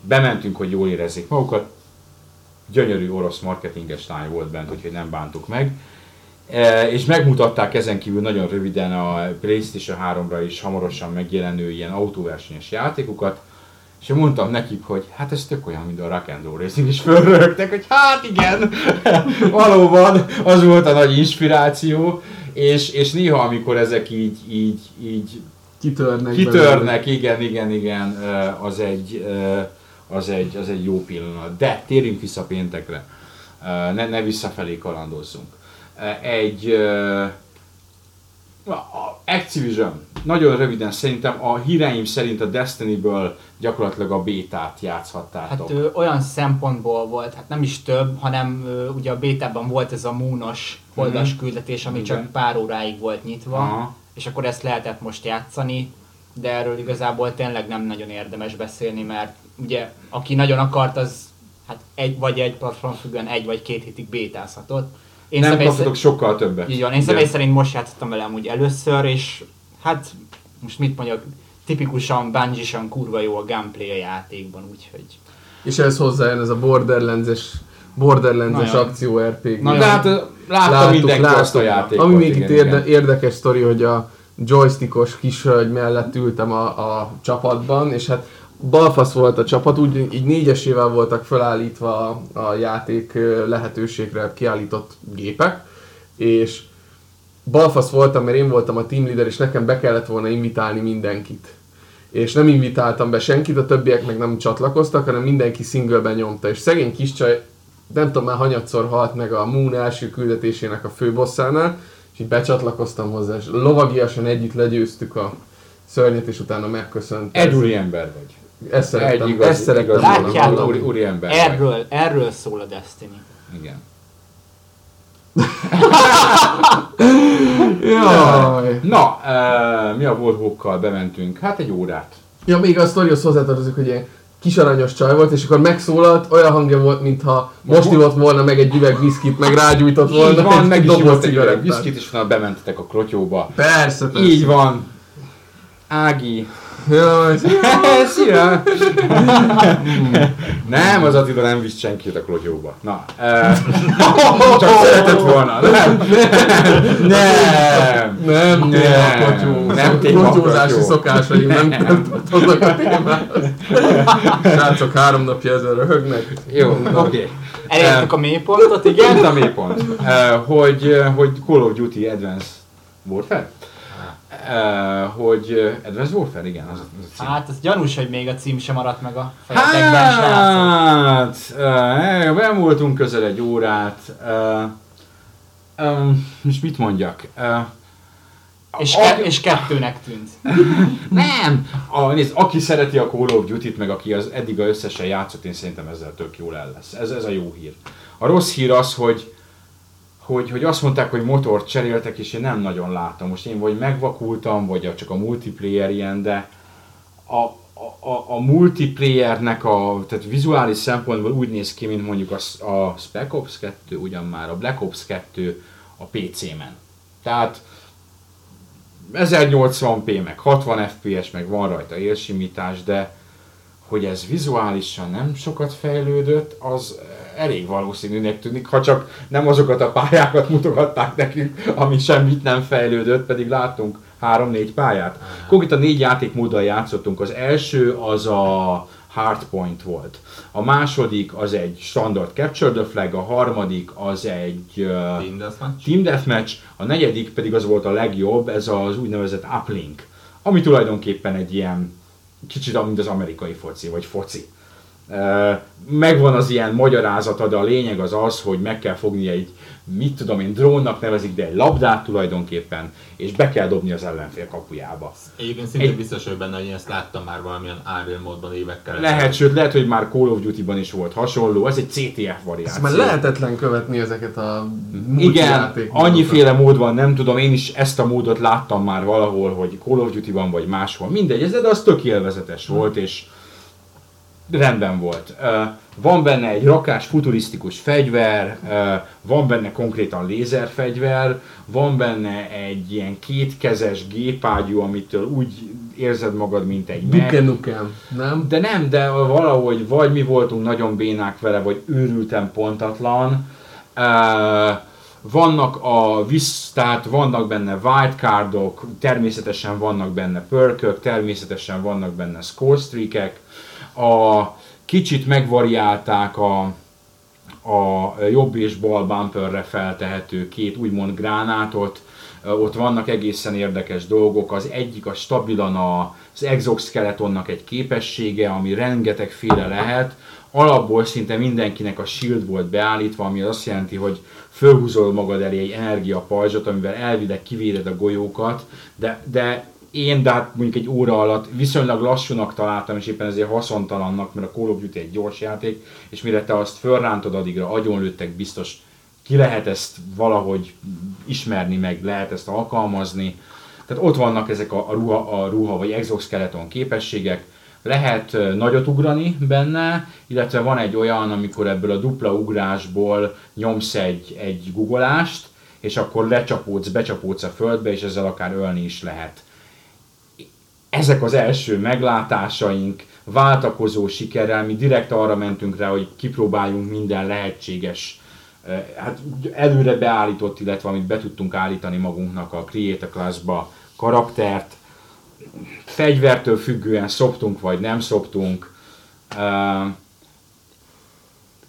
bementünk, hogy jól érezzék magukat, gyönyörű orosz marketinges lány volt bent, úgyhogy nem bántuk meg. E, és megmutatták ezen kívül nagyon röviden a PlayStation 3-ra is hamarosan megjelenő ilyen autóversenyes játékokat, és én mondtam nekik, hogy hát ez tök olyan, mint a Rock and Roll Racing, és fölrögtek, hogy hát igen, valóban az volt a nagy inspiráció, és, és néha, amikor ezek így, így, így kitörnek. kitörnek, igen, igen, igen, az egy, az egy, az egy jó pillanat. De térjünk vissza péntekre, ne, ne visszafelé kalandozzunk. Egy a Activision, nagyon röviden szerintem a híreim szerint a Destiny-ből gyakorlatilag a bétát játszhattátok. Hát ö, olyan szempontból volt, hát nem is több, hanem ö, ugye a bétában volt ez a múnos holdas Mhm. küldetés, ami Igen. csak pár óráig volt nyitva, Aha. és akkor ezt lehetett most játszani, de erről igazából tényleg nem nagyon érdemes beszélni, mert ugye aki nagyon akart, az hát egy vagy egy platform függően egy vagy két hétig bétázhatott. Én nem kaptatok sokkal többet. így van, én személy szerint most játszottam vele úgy először, és hát most mit mondjak, tipikusan bungie kurva jó a gameplay a játékban, úgyhogy És ez hozzájön ez a Borderlands-es Borderlands-es Nagyon. akció RPG. Nagyon. De hát látta mindenki azt a játékot. Ami még igen, itt érde, igen. érdekes sztori, hogy a joystickos kishölgy mellett ültem a, a csapatban, és hát balfasz volt a csapat, úgy így négyesével voltak felállítva a, a játék lehetőségre kiállított gépek, és balfasz voltam, mert én voltam a team leader, és nekem be kellett volna invitálni mindenkit. És nem invitáltam be senkit, a többiek meg nem csatlakoztak, hanem mindenki singleben nyomta. És szegény kis csaj, nem tudom már hanyatszor halt meg a Moon első küldetésének a főbosszánál, és így becsatlakoztam hozzá, és lovagiasan együtt legyőztük a szörnyet, és utána megköszönt. Egy úri ember vagy. Ezt szerettem, Egy igazi, ezt szerettem volna Látjátok? úri, úri ember vagy. erről, erről szól a Destiny. Igen. Jaj. Na, uh, mi a Volvo-kkal bementünk? Hát egy órát. Ja, még a sztorihoz hozzátartozik, hogy ilyen kis aranyos csaj volt, és akkor megszólalt, olyan hangja volt, mintha most ivott volna meg egy üveg viszkit, meg rágyújtott volna Így van, egy meg is volt egy cigarettát. viszkit, és utána bementetek a klotyóba. Persze, persze. Így van. Ági. Jaj, Szia! nem, az Attila nem visz senkit a klotyóba. Na, eh, csak szeretett volna. Nem, nem, nem, Nem, nem, nem kotyó. szokásaim nem tartoznak a témához. Srácok három napja ezen röhögnek. Jó, oké. Okay. Elértük a mélypontot, igen. Igen, a mélypont. Hogy, hogy Call of Duty Advanced Warfare? Eh, hogy eh, Advanced Warfare, igen, az, az a cím. Hát, az gyanús, hogy még a cím sem maradt meg a fejetekben, srácok. Hát, eh, ben voltunk közel egy órát. Most mit mondjak? És, ke- és kettőnek tűnt. nem! A, nézd, aki szereti a Call of Duty-t, meg aki az eddig a összesen játszott, én szerintem ezzel tök jól el lesz. Ez, ez a jó hír. A rossz hír az, hogy, hogy, hogy azt mondták, hogy motort cseréltek, és én nem nagyon látom. Most én vagy megvakultam, vagy csak a multiplayer ilyen, de a, a, a, a multiplayernek a, tehát vizuális szempontból úgy néz ki, mint mondjuk a, a Spec Ops 2, ugyan már a Black Ops 2 a PC-men. Tehát 1080p, meg 60 fps, meg van rajta élsimítás, de hogy ez vizuálisan nem sokat fejlődött, az elég valószínűnek tűnik, ha csak nem azokat a pályákat mutogatták nekünk, ami semmit nem fejlődött, pedig láttunk három-négy pályát. Konkrétan négy játékmóddal játszottunk. Az első az a Hardpoint volt. A második az egy standard Capture the Flag, a harmadik az egy uh, Team Deathmatch? Team Deathmatch, a negyedik pedig az volt a legjobb, ez az úgynevezett Uplink, ami tulajdonképpen egy ilyen kicsit mint az amerikai foci, vagy foci. Megvan az ilyen magyarázata, de a lényeg az az, hogy meg kell fogni egy, mit tudom én, drónnak nevezik, de egy labdát tulajdonképpen, és be kell dobni az ellenfél kapujába. Egyébként szinte Egy- biztos vagyok benne, hogy én ezt láttam már valamilyen Unreal módban évekkel Lehet, sőt, lehet, hogy már Call of Duty-ban is volt hasonló, ez egy CTF Ezt variáció. már lehetetlen követni ezeket a Igen, annyiféle mód van, nem tudom, én is ezt a módot láttam már valahol, hogy Call of Duty-ban vagy máshol, mindegy, ez, de az tök élvezetes volt, és rendben volt. Van benne egy rakás futurisztikus fegyver, van benne konkrétan lézerfegyver, van benne egy ilyen kétkezes gépágyú, amitől úgy érzed magad, mint egy. Duke Nukem, nem? De nem, de valahogy vagy mi voltunk nagyon bénák vele, vagy őrültem pontatlan. Vannak a visz, tehát vannak benne wildcardok, természetesen vannak benne perkök, természetesen vannak benne score streakek. A kicsit megvariálták a, a jobb és bal bumperre feltehető két úgymond gránátot, ott vannak egészen érdekes dolgok. Az egyik a stabilan az exoskeletonnak egy képessége, ami rengetegféle lehet. Alapból szinte mindenkinek a shield volt beállítva, ami azt jelenti, hogy fölhúzol magad elé egy energiapajzsot, amivel elvileg kivéded a golyókat, de, de én, de hát mondjuk egy óra alatt viszonylag lassúnak találtam, és éppen ezért haszontalannak, mert a Call of Duty egy gyors játék, és mire te azt fölrántod, addigra agyonlőttek biztos ki lehet ezt valahogy ismerni, meg lehet ezt alkalmazni. Tehát ott vannak ezek a, a, ruha, a ruha vagy exoskeleton képességek, lehet nagyot ugrani benne, illetve van egy olyan, amikor ebből a dupla ugrásból nyomsz egy, egy guggolást, és akkor lecsapódsz, becsapódsz a földbe, és ezzel akár ölni is lehet. Ezek az első meglátásaink, váltakozó sikerrel, mi direkt arra mentünk rá, hogy kipróbáljunk minden lehetséges eh, hát előre beállított, illetve amit be tudtunk állítani magunknak a Create Class-ba karaktert, fegyvertől függően szoptunk vagy nem szoptunk. Uh,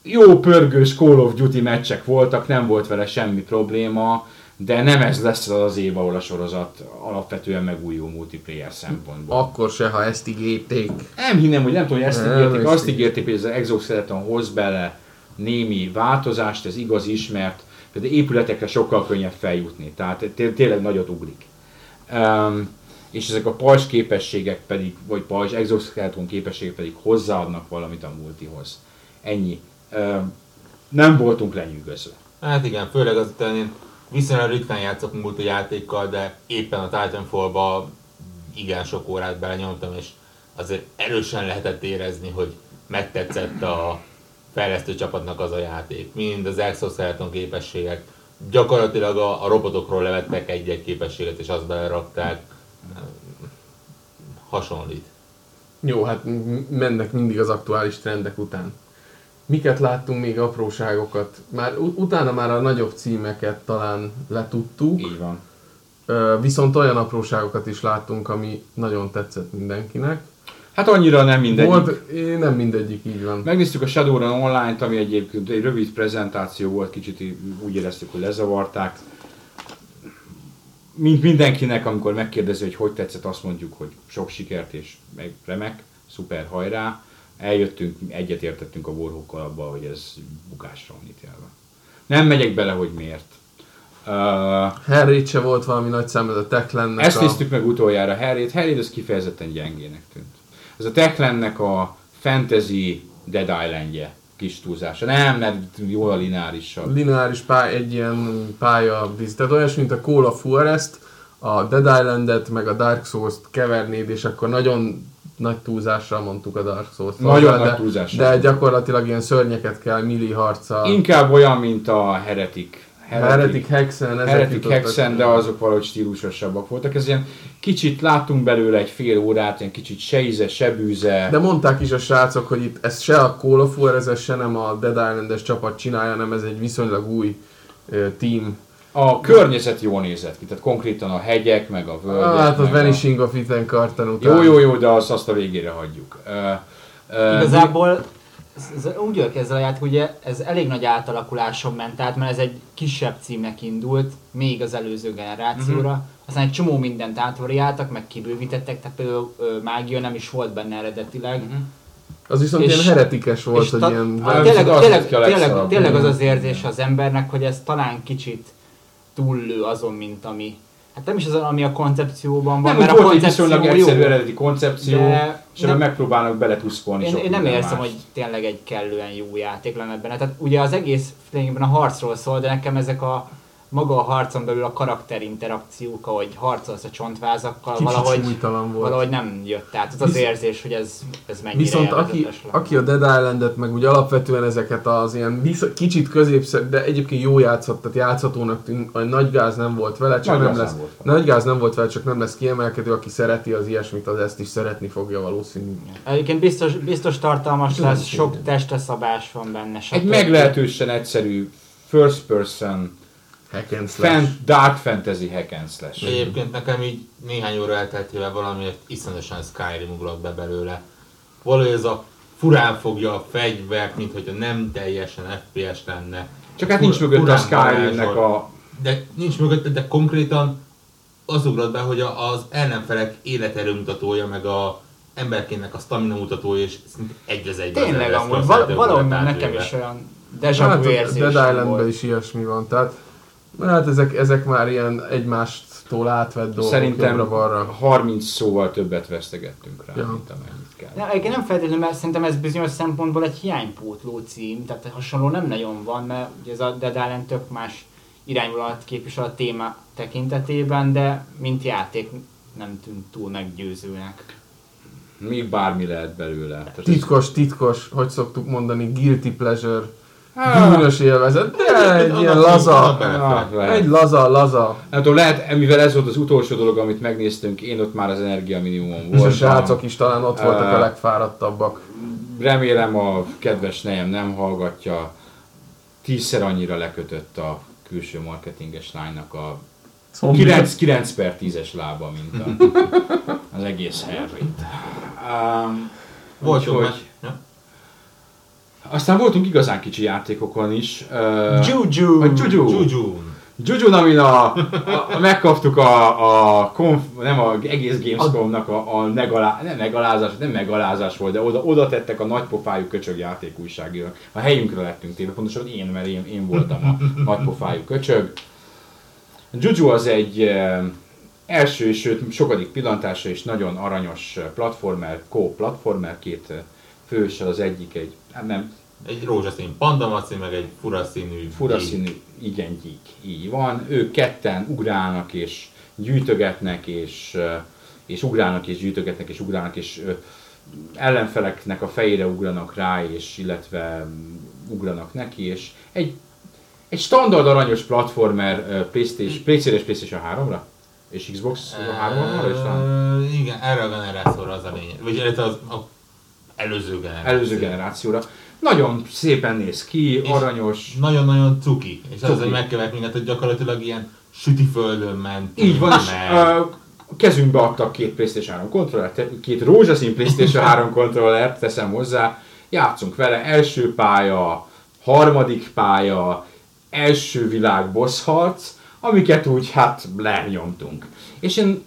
jó pörgős Call of Duty meccsek voltak, nem volt vele semmi probléma, de nem ez lesz az az év, ahol a sorozat alapvetően megújul multiplayer szempontból. Akkor se, ha ezt ígérték. Nem hinném, hogy nem tudom, hogy ezt Nem, ígérték, ezt azt ígérték, hogy az exoskeleton hoz bele némi változást, ez igaz is, mert például épületekre sokkal könnyebb feljutni, tehát té- tényleg nagyot ugrik. Um, és ezek a pajzs képességek pedig, vagy pajzs exoskeleton képességek pedig hozzáadnak valamit a multihoz. Ennyi. Um, nem voltunk lenyűgözve. Hát igen, főleg azután én viszonylag ritkán játszok multi játékkal, de éppen a Titanfall-ba igen sok órát belenyomtam, és azért erősen lehetett érezni, hogy megtetszett a fejlesztő csapatnak az a játék. Mind az exoskeleton képességek, gyakorlatilag a, a robotokról levettek egy-egy képességet, és azt belerakták. Hasonlít. Jó, hát mennek mindig az aktuális trendek után. Miket láttunk még apróságokat? Már utána már a nagyobb címeket talán letudtuk, Így van. Viszont olyan apróságokat is láttunk, ami nagyon tetszett mindenkinek. Hát annyira nem mindegy. Volt, nem mindegyik így van. Megnéztük a Shadowrun Online-t, ami egyébként egy rövid prezentáció volt, kicsit úgy éreztük, hogy lezavarták. Mint mindenkinek, amikor megkérdezi, hogy hogy tetszett, azt mondjuk, hogy sok sikert és meg remek, szuper, hajrá. Eljöttünk, egyetértettünk a Warhawkkal abba, hogy ez bukásra van ítélve. Nem megyek bele, hogy miért. Uh, Harry se volt valami nagy szám, ez a Techlandnek ezt a... néztük meg utoljára Harryt. Harry ez kifejezetten gyengének tűnt. Ez a Techlandnek a fantasy Dead Islandje kis túlzása. Nem, mert jó a lineárissal. lineáris pály, egy ilyen pálya víz. Tehát olyas, mint a of Forest, a Dead Island-et, meg a Dark Souls-t kevernéd, és akkor nagyon nagy túlzással mondtuk a Dark Souls-t. Nagyon de, nagy túlzással. De gyakorlatilag ilyen szörnyeket kell milli harccal. Inkább olyan, mint a Heretic. Heretic Hexen, ezek Heretic. Hexen, de azok valahogy stílusosabbak voltak. Ez ilyen kicsit láttunk belőle egy fél órát, ilyen kicsit se íze, se bűze. De mondták is a srácok, hogy itt ezt se a Call of Forest, se nem a Dead Island-es csapat csinálja, hanem ez egy viszonylag új team. A környezet jól nézett ki, tehát konkrétan a hegyek, meg a völgyek. Hát a Vanishing of Ethan Carton után. Jó, jó, jó, de azt, azt a végére hagyjuk. Uh, uh, Igazából ez, ez úgy jött ezzel a játék, ugye ez elég nagy átalakuláson ment át, mert ez egy kisebb címnek indult, még az előző generációra. Mhm. Aztán egy csomó mindent átvariáltak, meg kibővítettek, tehát például ö, mágia nem is volt benne eredetileg. Mhm. Az viszont És- ilyen heretikes volt, hogy ta- ilyen... Ah, tényleg, tényleg, a tényleg, tényleg az az érzés az embernek, hogy ez talán kicsit túllő azon, mint ami... Hát nem is az, ami a koncepcióban van, nem, mert a volt egy koncepció viszonylag egyszerű eredeti koncepció, de és nem- megpróbálnak beletuszkolni én, én nem érzem, hogy tényleg egy kellően jó játék lenne benne. Tehát ugye az egész lényegében a harcról szól, de nekem ezek a maga a harcon belül a karakter interakciók, ahogy harcolsz a csontvázakkal, Kicsit valahogy, volt. valahogy nem jött át. Az az Visz- érzés, hogy ez, ez mennyire Viszont aki, lenne. aki a Dead Island-et, meg úgy alapvetően ezeket az ilyen visz- kicsit középszer, de egyébként jó játszott, tehát játszhatónak tűnt, a nagy gáz nem volt vele, csak Nagy nem lesz, nem volt vele. nagy gáz nem volt vele, csak nem lesz kiemelkedő, aki szereti az ilyesmit, az ezt is szeretni fogja valószínű. Egyébként biztos, biztos tartalmas Tudom, lesz, sok testeszabás van benne. Egy meglehetősen egyszerű first person Hack and slash. fan, dark fantasy hack and slash. Egyébként nekem így néhány óra elteltével valamiért iszonyatosan Skyrim ugrott be belőle. Valahogy ez a furán fogja a fegyvert, mint hogyha nem teljesen FPS lenne. Csak hát nincs mögött a Skyrimnek a... De nincs mögötte, de konkrétan az ugrott be, hogy a- az ellenfelek életerő mutatója, meg a emberkének a stamina mutatója, és szinte egy az egy. Tényleg amúgy, val- valahogy nekem is olyan deja Hát vu a érzés Dead Islandben volt. is ilyesmi van, tehát hát ezek, ezek már ilyen egymástól átvett dolgok Szerintem jobbra-balra. 30 szóval többet vesztegettünk rá, Ja. mint amennyit kell. Ja, egyébként nem feltétlenül, mert szerintem ez bizonyos szempontból egy hiánypótló cím, tehát hasonló nem nagyon van, mert ugye ez a Dead Island tök más irányvonalat képvisel a téma tekintetében, de mint játék nem tűnt túl meggyőzőnek. Még bármi lehet belőle. Tehát ez- Titkos, titkos, hogy szoktuk mondani, guilty pleasure. Bűnös élvezet, de egy ilyen laza, lehet. egy laza, laza. Nem tudom, lehet, mivel ez volt az utolsó dolog, amit megnéztünk, én ott már az energia minimum És a voltam. srácok is talán ott voltak a legfáradtabbak. Remélem a kedves nejem nem hallgatja. Tízszer annyira lekötött a külső marketinges lánynak a 9, 9 per 10-es lába, mint a, az egész Harryt. Um, Volt jó meccs. Aztán voltunk igazán kicsi játékokon is. Uh, Juju! a Juju! Juju. Juju, amin a, a, a, megkaptuk a, a konf, nem a egész Gamescom-nak a, a megalá, nem megalázás, nem megalázás volt, de oda, oda tettek a nagypofájú köcsög játékújságírók. A helyünkre lettünk téve, pontosan én, mert én, én voltam a nagypofájú köcsög. Juju az egy első, sőt sokadik pillantásra is nagyon aranyos platformer, co-platformer, két főssel az egyik egy, hát nem, Egy rózsaszín pandamaci, meg egy furaszínű fura gyík. színű, igen, gyík. Így van. Ők ketten ugrálnak és gyűjtögetnek, és, és ugrálnak és gyűjtögetnek, és ugrálnak, és ellenfeleknek a fejére ugranak rá, és illetve mm, ugranak neki, és egy, egy standard aranyos platformer PlayStation, PlayStation PlayStation 3-ra? És Xbox 3-ra is van? Ö, Igen, erre a generációra az a lényeg. Vagy az a előző generáció. Előző generációra. Nagyon szépen néz ki, És- aranyos. Nagyon-nagyon cuki. És az, Cuki. hogy megkevert minket, hogy gyakorlatilag ilyen sütiföldön ment. Így van, és kezünkbe adtak két PlayStation 3 kontrollert, két rózsaszín PlayStation 3 kontrollert, teszem hozzá, játszunk vele, első pálya, harmadik pálya, első világ boss harc, amiket úgy hát lenyomtunk. És én,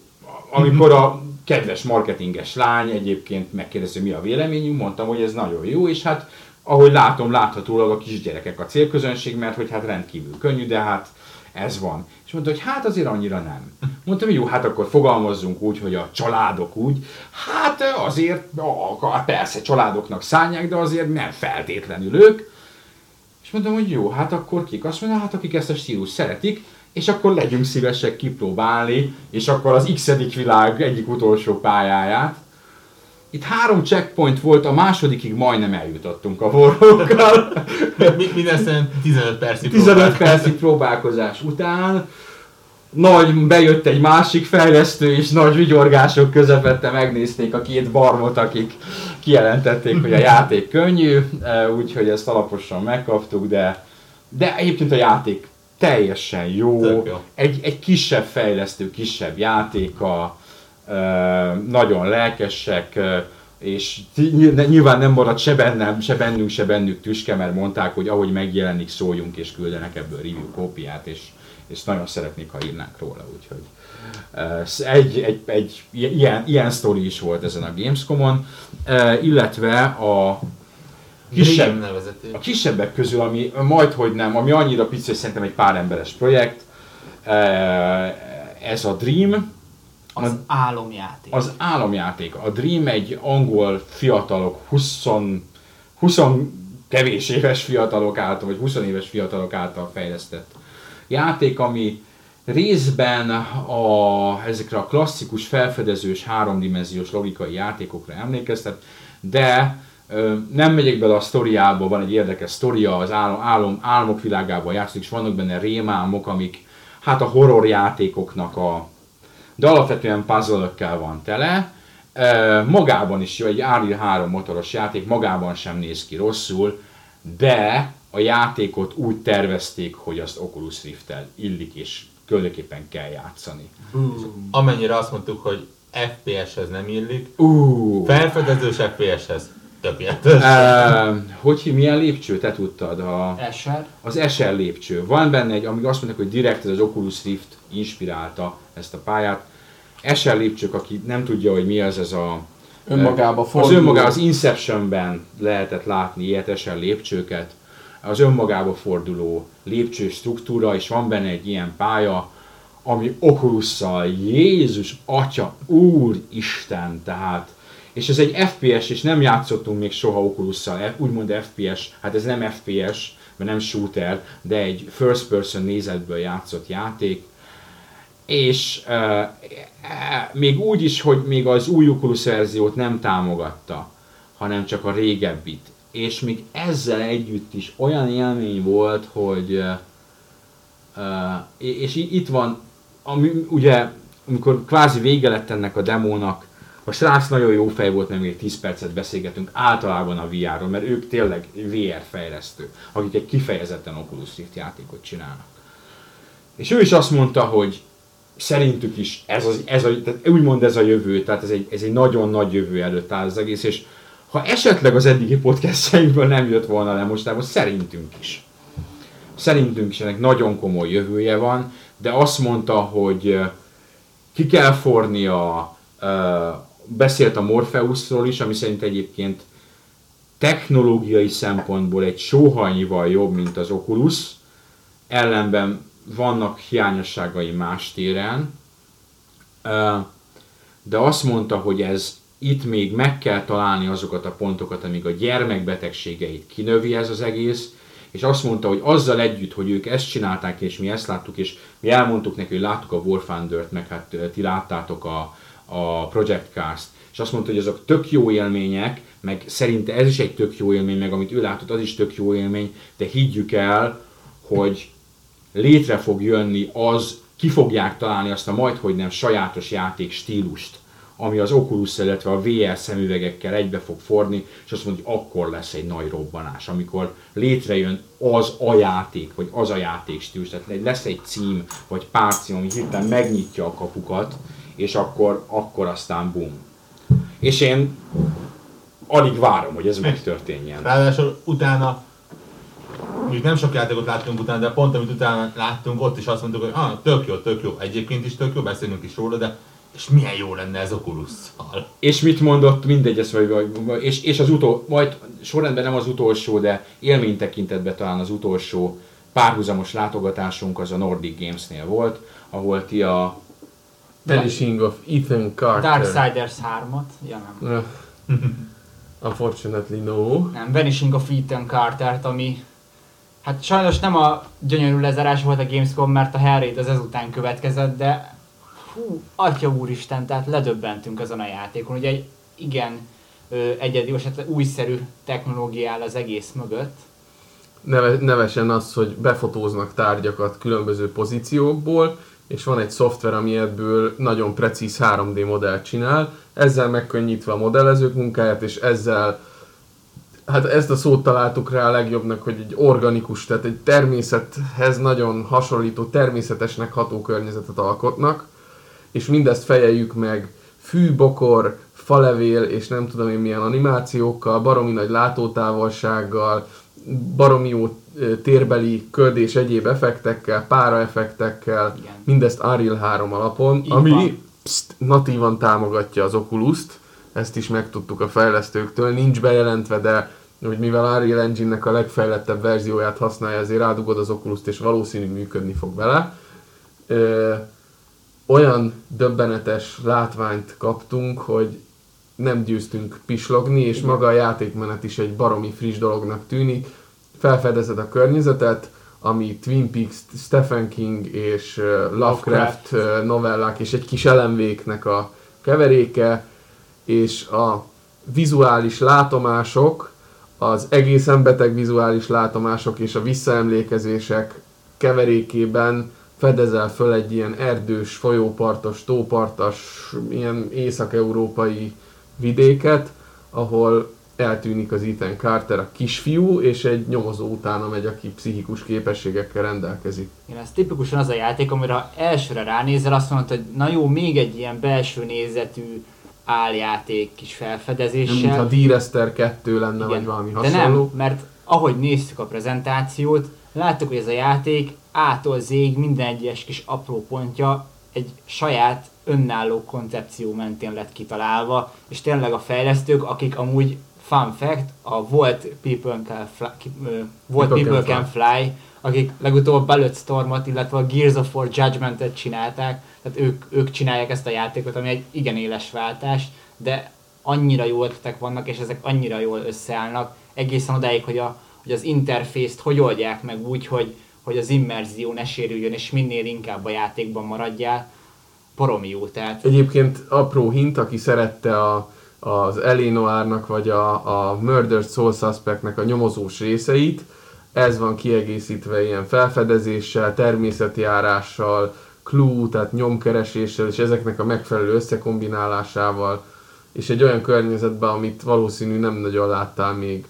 amikor a kedves marketinges lány egyébként megkérdezte, mi a véleményünk, mondtam, hogy ez nagyon jó, és hát ahogy látom, láthatólag a kisgyerekek a célközönség, mert hogy hát rendkívül könnyű, de hát ez van. És mondta, hogy hát azért annyira nem. Mondtam, hogy jó, hát akkor fogalmazzunk úgy, hogy a családok úgy, hát azért, a- persze családoknak szánják, de azért nem feltétlenül ők. És mondtam, hogy jó, hát akkor kik? Azt mondja, hát akik ezt a stílus szeretik, és akkor legyünk szívesek kipróbálni, és akkor az x világ egyik utolsó pályáját. Itt három checkpoint volt, a másodikig majdnem eljutottunk a vorrókkal. Mi- Mindössze 15 percig 15 próbáltuk. percig próbálkozás után nagy, bejött egy másik fejlesztő, és nagy vigyorgások közepette megnézték a két barmot, akik kijelentették, hogy a játék könnyű, eh, úgyhogy ezt alaposan megkaptuk, de, de egyébként a játék teljesen jó, jó. Egy, egy kisebb fejlesztő, kisebb játéka, nagyon lelkesek, és ny- nyilván nem marad se bennem, se bennünk, se bennük tüske, mert mondták, hogy ahogy megjelenik, szóljunk és küldenek ebből review kópiát, és, és nagyon szeretnék, ha írnánk róla, úgyhogy egy, egy, egy ilyen, ilyen sztori is volt ezen a Gamescom-on, illetve a kisebb, a kisebbek közül, ami majd hogy nem, ami annyira pici, hogy szerintem egy pár emberes projekt, eh, ez a Dream, Az álomjáték. az álomjáték. A Dream egy angol fiatalok, 20, 20 kevés éves fiatalok által, vagy 20 éves fiatalok által fejlesztett játék, ami részben a, ezekre a klasszikus felfedezős háromdimenziós logikai játékokra emlékeztet, de nem megyek bele a sztoriába, van egy érdekes sztoria, az álom, álom, álmok világában játszik, és vannak benne rémálmok, amik hát a horror játékoknak a, de alapvetően puzzle van tele. Magában is jó, egy Unreal 3 motoros játék, magában sem néz ki rosszul, de a játékot úgy tervezték, hogy azt Oculus Rift-tel illik és különöképpen kell játszani. Amennyire azt mondtuk, hogy FPS-hez nem illik, Uh, felfedezős FPS-hez tökéletes. uh, hogy milyen lépcső? Te tudtad? A, Esher. az SL lépcső. Van benne egy, amíg azt mondják, hogy direkt ez az Oculus Rift inspirálta ezt a pályát. SL lépcsők, aki nem tudja, hogy mi az ez a... Önmagába Az forduló. önmagába, az Inceptionben lehetett látni ilyet SL lépcsőket. Az önmagába forduló lépcső struktúra, és van benne egy ilyen pálya, ami Oculusszal, Jézus Atya, Úristen, tehát és ez egy FPS, és nem játszottunk még soha Oculusszal, úgymond FPS, hát ez nem FPS, mert nem shooter, de egy first person nézetből játszott játék, és uh, uh, még úgy is, hogy még az új Oculus verziót nem támogatta, hanem csak a régebbit. És még ezzel együtt is olyan élmény volt, hogy uh, és itt van, ami, ugye, amikor kvázi vége lett ennek a demónak, a srác nagyon jó fej volt, mert még 10 percet beszélgetünk általában a VR-ról, mert ők tényleg VR fejlesztő, akik egy kifejezetten Oculus Rift játékot csinálnak. És ő is azt mondta, hogy szerintük is ez, az, ez a, tehát úgymond ez a jövő, tehát ez egy, ez egy nagyon nagy jövő előtt áll az egész, és ha esetleg az eddigi podcastjainkből nem jött volna le mostában, szerintünk is. Szerintünk is ennek nagyon komoly jövője van, de azt mondta, hogy ö, ki kell fornia, ö, beszélt a Morpheusról is, ami szerint egyébként technológiai szempontból egy sóhajnyival jobb, mint az Oculus, ellenben vannak hiányosságai más téren, de azt mondta, hogy ez itt még meg kell találni azokat a pontokat, amíg a gyermekbetegségeit kinövi ez az egész, és azt mondta, hogy azzal együtt, hogy ők ezt csinálták, és mi ezt láttuk, és mi elmondtuk neki, hogy láttuk a War Thunder-t, meg hát ti láttátok a, a Project Cast, és azt mondta, hogy azok tök jó élmények, meg szerinte ez is egy tök jó élmény, meg amit ő látott, az is tök jó élmény, de higgyük el, hogy létre fog jönni az, ki fogják találni azt a majdhogy nem sajátos játék stílust, ami az Oculus, illetve a VR szemüvegekkel egybe fog forni, és azt mondja, hogy akkor lesz egy nagy robbanás, amikor létrejön az a játék, vagy az a játék stílus, tehát lesz egy cím, vagy pár cím, ami hirtelen megnyitja a kapukat, és akkor, akkor aztán bum. És én alig várom, hogy ez megtörténjen. Ráadásul utána, még nem sok játékot láttunk utána, de pont amit utána láttunk, ott is azt mondtuk, hogy ah, tök jó, tök jó, egyébként is tök jó, beszélünk is róla, de és milyen jó lenne ez Oculus-szal. És mit mondott, mindegy, ez vagy, és, és az utol, majd sorrendben nem az utolsó, de élmény tekintetben talán az utolsó párhuzamos látogatásunk az a Nordic Games-nél volt, ahol ti a Vanishing of Ethan Carter. Darksiders 3-at? Ja nem. Unfortunately no. Nem, Vanishing of Ethan Carter-t, ami hát sajnos nem a gyönyörű lezárás volt a Gamescom, mert a Hellraid az ezután következett, de hú, atya úristen, tehát ledöbbentünk azon a játékon. Ugye egy igen ö, egyedi, vagy hát újszerű technológia áll az egész mögött. Neve, nevesen az, hogy befotóznak tárgyakat különböző pozíciókból, és van egy szoftver, ami ebből nagyon precíz 3D modellt csinál, ezzel megkönnyítve a modellezők munkáját, és ezzel hát ezt a szót találtuk rá a legjobbnak, hogy egy organikus, tehát egy természethez nagyon hasonlító, természetesnek ható környezetet alkotnak, és mindezt fejeljük meg fű, bokor, falevél, és nem tudom én milyen animációkkal, baromi nagy látótávolsággal, baromi jó térbeli köd és egyéb effektekkel, pára effektekkel, Igen. mindezt Unreal 3 alapon, Így ami van. pszt, natívan támogatja az Oculus-t, ezt is megtudtuk a fejlesztőktől, nincs bejelentve, de hogy mivel Unreal Engine-nek a legfejlettebb verzióját használja, ezért rádugod az Oculus-t, és valószínű működni fog vele. Ö, olyan döbbenetes látványt kaptunk, hogy nem győztünk pislogni, és maga a játékmenet is egy baromi friss dolognak tűnik. Felfedezed a környezetet, ami Twin Peaks, Stephen King és Lovecraft novellák és egy kis elemvéknek a keveréke, és a vizuális látomások, az egészen beteg vizuális látomások és a visszaemlékezések keverékében fedezel föl egy ilyen erdős, folyópartos, tópartas, ilyen észak-európai vidéket, ahol eltűnik az Ethan Carter, a kisfiú, és egy nyomozó utána megy, aki pszichikus képességekkel rendelkezik. Igen, ez tipikusan az a játék, amire elsőre ránézel, azt mondod, hogy na jó, még egy ilyen belső nézetű áljáték kis felfedezéssel. Nem, mintha D-Rester 2 lenne, Igen. vagy valami De hasonló. nem, mert ahogy néztük a prezentációt, láttuk, hogy ez a játék ától zég minden egyes kis apró pontja egy saját önálló koncepció mentén lett kitalálva, és tényleg a fejlesztők, akik amúgy fun fact, a volt People Can Fly, volt People People, Can Fly, akik legutóbb Bulletstormot, illetve a Gears of War Judgment-et csinálták, tehát ők, ők csinálják ezt a játékot, ami egy igen éles váltás, de annyira jó ötletek vannak, és ezek annyira jól összeállnak, egészen odáig, hogy, a, hogy az interfészt hogy oldják meg úgy, hogy, hogy az immerzió ne sérüljön, és minél inkább a játékban maradjál, poromi jó, tehát Egyébként apró hint, aki szerette a, az Elénoárnak vagy a, a Murdered Soul Suspectnek a nyomozós részeit, ez van kiegészítve ilyen felfedezéssel, természeti járással, clue, tehát nyomkereséssel, és ezeknek a megfelelő összekombinálásával, és egy olyan környezetben, amit valószínű nem nagyon láttál még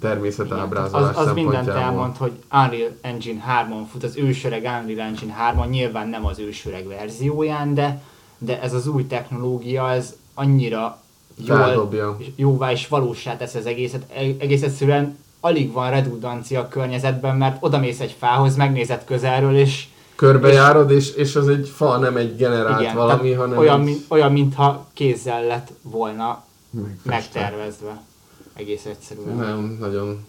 természetábrázolás az, az mindent elmond, hogy Unreal Engine 3-on fut, az ősöreg Unreal Engine 3-on, nyilván nem az ősöreg verzióján, de, de ez az új technológia, ez annyira jól, jóvá és valósá tesz az egészet. E- Egész egyszerűen alig van redundancia a környezetben, mert odamész egy fához, megnézed közelről, és Körbejárod, és, és az egy fa, nem egy generált igen, valami, hanem olyan, egy mint, olyan, mintha kézzel lett volna megtervezve. Egész egyszerűen. Nagyon, nagyon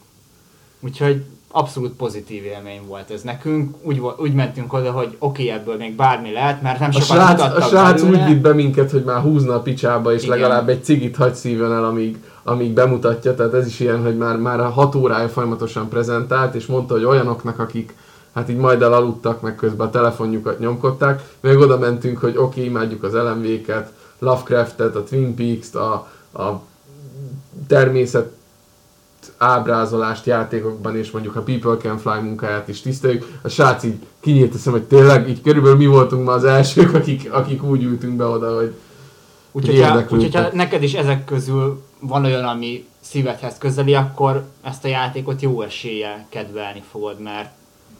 Úgyhogy abszolút pozitív élmény volt ez nekünk. Úgy, úgy mentünk oda, hogy oké, okay, ebből még bármi lehet, mert nem A sokat srác, a srác úgy belőle. vitt be minket, hogy már húzna a picsába, és Igen. legalább egy cigit hagy szívjon el, amíg, amíg bemutatja. Tehát ez is ilyen, hogy már, már a hat órája folyamatosan prezentált, és mondta, hogy olyanoknak, akik hát így majd elaludtak, meg közben a telefonjukat nyomkodták, meg oda mentünk, hogy oké, okay, imádjuk az LMV-ket, Lovecraftet, a Twin Peaks-t, a, a természet ábrázolást játékokban, és mondjuk a People Can Fly munkáját is tiszteljük. A srác így kinyílt a szem, hogy tényleg így körülbelül mi voltunk ma az elsők, akik, akik úgy ültünk be oda, hogy Úgyhogy ha, ha neked is ezek közül van olyan, ami szívedhez közeli, akkor ezt a játékot jó eséllyel kedvelni fogod, mert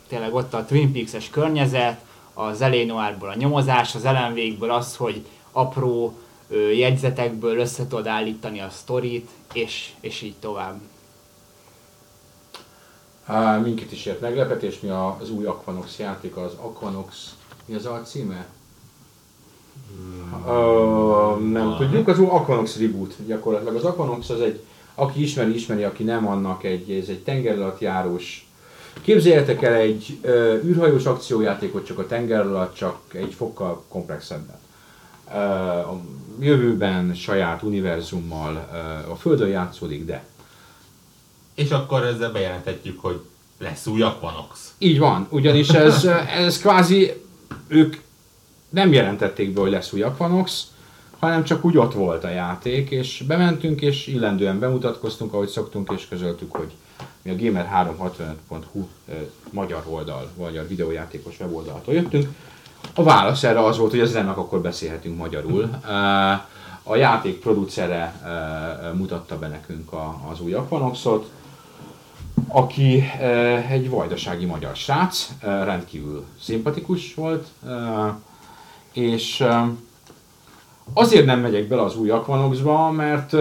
tényleg ott a Twin Peaks-es környezet, az Elénoárból a nyomozás, az LMV-ből az, hogy apró jegyzetekből össze tudod állítani a sztorit, és, és így tovább. Á, minket is ért meglepetés, mi a- az új Aquanox játék, az Aquanox, mi az alcíme? Ö, nem tudjuk, az új Aquanox Reboot gyakorlatilag. Az Aquanox az egy, aki ismeri, ismeri, aki nem annak egy, ez egy tenger alatt járós. Képzeljetek el egy ö, űrhajós akciójátékot csak a tenger alatt, csak egy fokkal komplexebben. A jövőben saját univerzummal a Földön játszódik, de És akkor ezzel bejelenthetjük, hogy lesz új Aquanox. Így van, ugyanis ez, ez kvázi, ők nem jelentették be, hogy lesz új Aquanox, hanem csak úgy ott volt a játék, és bementünk, és illendően bemutatkoztunk, ahogy szoktunk, és közöltük, hogy mi a gamer365.hu eh, magyar oldal, magyar videójátékos weboldaltól jöttünk. A válasz erre az volt, hogy az ennek akkor beszélhetünk magyarul. Eh, A játék producere eh, mutatta be nekünk az új Aquanoxot, aki eh, egy vajdasági magyar srác, rendkívül szimpatikus volt, és azért nem megyek bele az új Aquanoxba, mert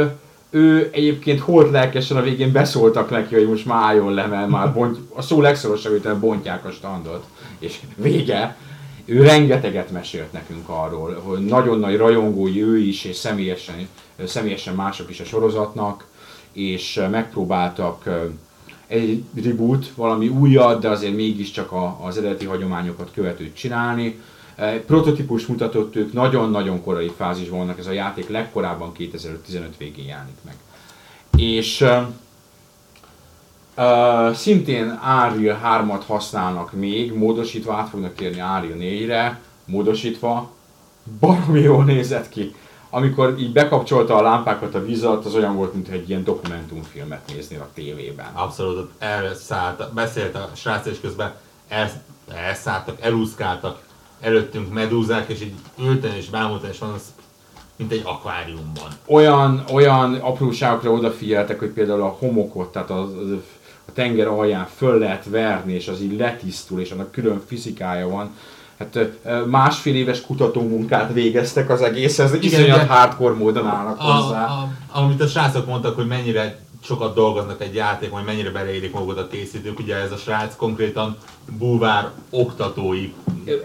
ő egyébként holt lelkesen a végén beszóltak neki, hogy most már álljon le, mert már bont, a szó legszorosabb értelemben bontják a standot, és vége. Ő rengeteget mesélt nekünk arról, hogy nagyon nagy rajongói ő is, és személyesen, személyesen mások is a sorozatnak, és megpróbáltak egy reboot, valami újat, de azért mégiscsak a, az eredeti hagyományokat követőt csinálni. Prototípus mutatott ők, nagyon-nagyon korai fázisban vannak, ez a játék legkorábban 2015 végén jelenik meg. És Uh, szintén Unreal 3-at használnak még, módosítva át fognak térni Unreal 4-re, módosítva, baromi jól nézett ki. Amikor így bekapcsolta a lámpákat a víz alatt, az olyan volt, mintha egy ilyen dokumentumfilmet nézni a tévében. Abszolút elszállt, beszélt a srác, és közben el, elszálltak, elúszkáltak előttünk medúzák, és így ülten és bámultan, és van az, mint egy akváriumban. Olyan, olyan apróságokra odafigyeltek, hogy például a homokot, tehát az, az, a tenger alján föl lehet verni, és az így letisztul, és annak külön fizikája van. Hát másfél éves kutatómunkát végeztek az egészhez, Igen, iszonyat de- hardcore módon állnak A, hozzá. a, amit a srácok mondtak, hogy mennyire sokat dolgoznak egy játék, vagy mennyire beleérik magukat a készítők, ugye ez a srác konkrétan búvár oktatói.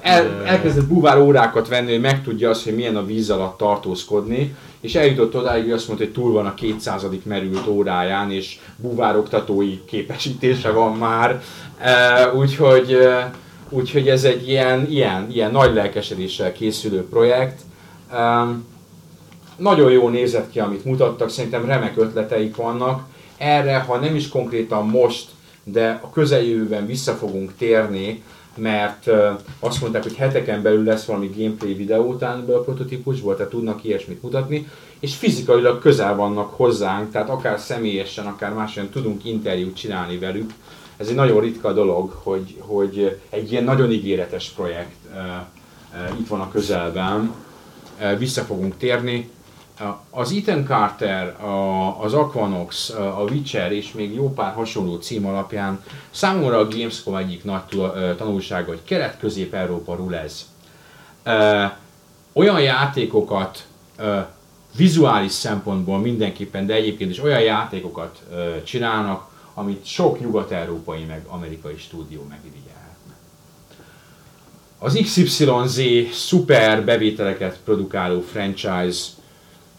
El, elkezdett búvár órákat venni, hogy megtudja azt, hogy milyen a víz alatt tartózkodni, és eljutott odáig, hogy azt mondta, hogy túl van a 200. merült óráján, és búvároktatói képesítése van már. E, úgyhogy, e, úgyhogy ez egy ilyen, ilyen, ilyen nagy lelkesedéssel készülő projekt. E, nagyon jó nézett ki, amit mutattak, szerintem remek ötleteik vannak. Erre, ha nem is konkrétan most, de a közeljövőben vissza fogunk térni, mert azt mondták, hogy heteken belül lesz valami gameplay videó után ebből a prototípusból, tehát tudnak ilyesmit mutatni, és fizikailag közel vannak hozzánk, tehát akár személyesen, akár máshogyan tudunk interjút csinálni velük. Ez egy nagyon ritka dolog, hogy, hogy egy ilyen nagyon ígéretes projekt itt van a közelben. Vissza fogunk térni. Az Ethan Carter, a, az Aquanox, a Witcher és még jó pár hasonló cím alapján számomra a Gamescom egyik nagy tanulsága, hogy Kelet-Közép-Európa rulez. Olyan játékokat vizuális szempontból mindenképpen, de egyébként is olyan játékokat csinálnak, amit sok nyugat-európai meg amerikai stúdió megirigyelhetne. Az XYZ szuper bevételeket produkáló franchise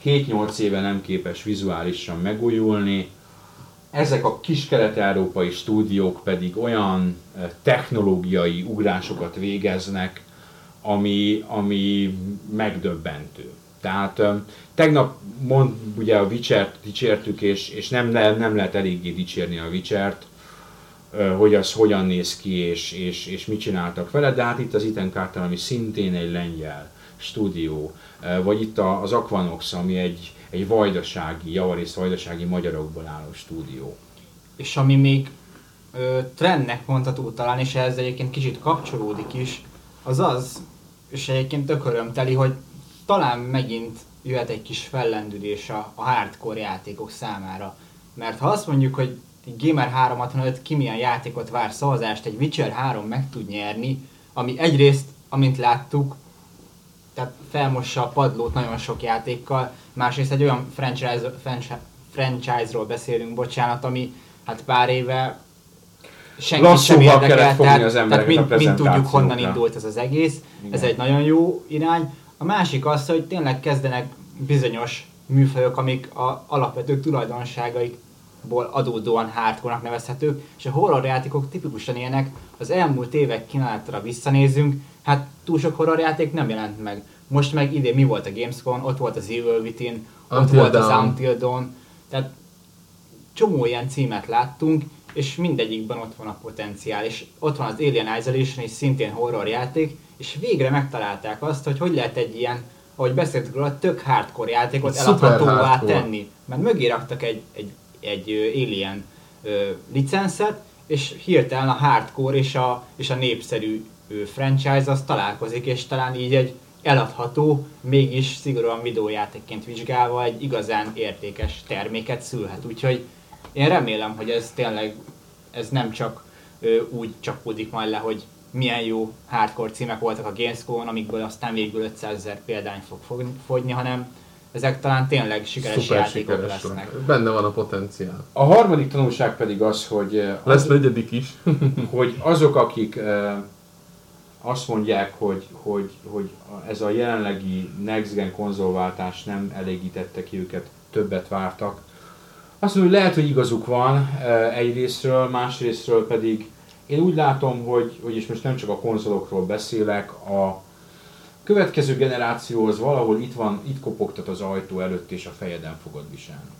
7-8 éve nem képes vizuálisan megújulni, ezek a kis kelet-európai stúdiók pedig olyan eh, technológiai ugrásokat végeznek, ami, ami megdöbbentő. Tehát ö, tegnap mond, ugye a Witcher-t dicsértük, és, és nem, nem, nem lehet eléggé dicsérni a Witcher-t, ö, hogy az hogyan néz ki, és, és, és mit csináltak vele, de hát itt az Iten Carter, ami szintén egy lengyel stúdió, vagy itt az Aquanox, ami egy, egy vajdasági, javarészt vajdasági magyarokból álló stúdió. És ami még ö, trendnek mondható talán, és ehhez egyébként kicsit kapcsolódik is, az az, és egyébként tök örömteli, hogy talán megint jöhet egy kis fellendülés a, a hardcore játékok számára. Mert ha azt mondjuk, hogy egy Gamer 365 ki milyen játékot vár szavazást, egy Witcher 3 meg tud nyerni, ami egyrészt, amint láttuk, tehát felmossa a padlót nagyon sok játékkal, másrészt egy olyan franchise, franchise, franchise-ról beszélünk, bocsánat, ami hát pár éve senki sem Lassúval érdekel, kellett fogni tehát, az tehát mind, mind tudjuk honnan indult ez az egész, ez Igen. egy nagyon jó irány. A másik az, hogy tényleg kezdenek bizonyos műfajok, amik a alapvető tulajdonságaikból adódóan hardcore nevezhetők, és a horror játékok tipikusan ilyenek, az elmúlt évek kínálatra visszanézünk, hát túl sok horror játék nem jelent meg. Most meg idén mi volt a Gamescom, ott volt az Evil Within, ott Until volt az Dawn. Until Dawn, tehát csomó ilyen címet láttunk, és mindegyikben ott van a potenciál, és ott van az Alien Isolation is szintén horror játék, és végre megtalálták azt, hogy hogy lehet egy ilyen, ahogy beszéltük róla, tök hardcore játékot eladhatóvá tenni. Mert mögé raktak egy, egy, egy Alien ö, licenszet, és hirtelen a hardcore és a, és a népszerű franchise az találkozik, és talán így egy eladható, mégis szigorúan videójátékként vizsgálva egy igazán értékes terméket szülhet. Úgyhogy én remélem, hogy ez tényleg ez nem csak ö, úgy csapódik majd le, hogy milyen jó hardcore címek voltak a Gamescom-on, amikből aztán végül 500 ezer példány fog fogni- fogyni, hanem ezek talán tényleg sikeres Szuper játékok sikeres lesznek. lesz. Benne van a potenciál. A harmadik tanulság pedig az, hogy eh, Lesz negyedik is. hogy azok, akik azt mondják, hogy, hogy, hogy ez a jelenlegi Next Gen konzolváltás nem elégítette ki őket, többet vártak. Azt mondom, hogy lehet, hogy igazuk van eh, egyrésztről, másrésztről pedig én úgy látom, hogy, hogy és most nem csak a konzolokról beszélek, a következő generációhoz valahol itt van, itt kopogtat az ajtó előtt, és a fejeden fogod viselni.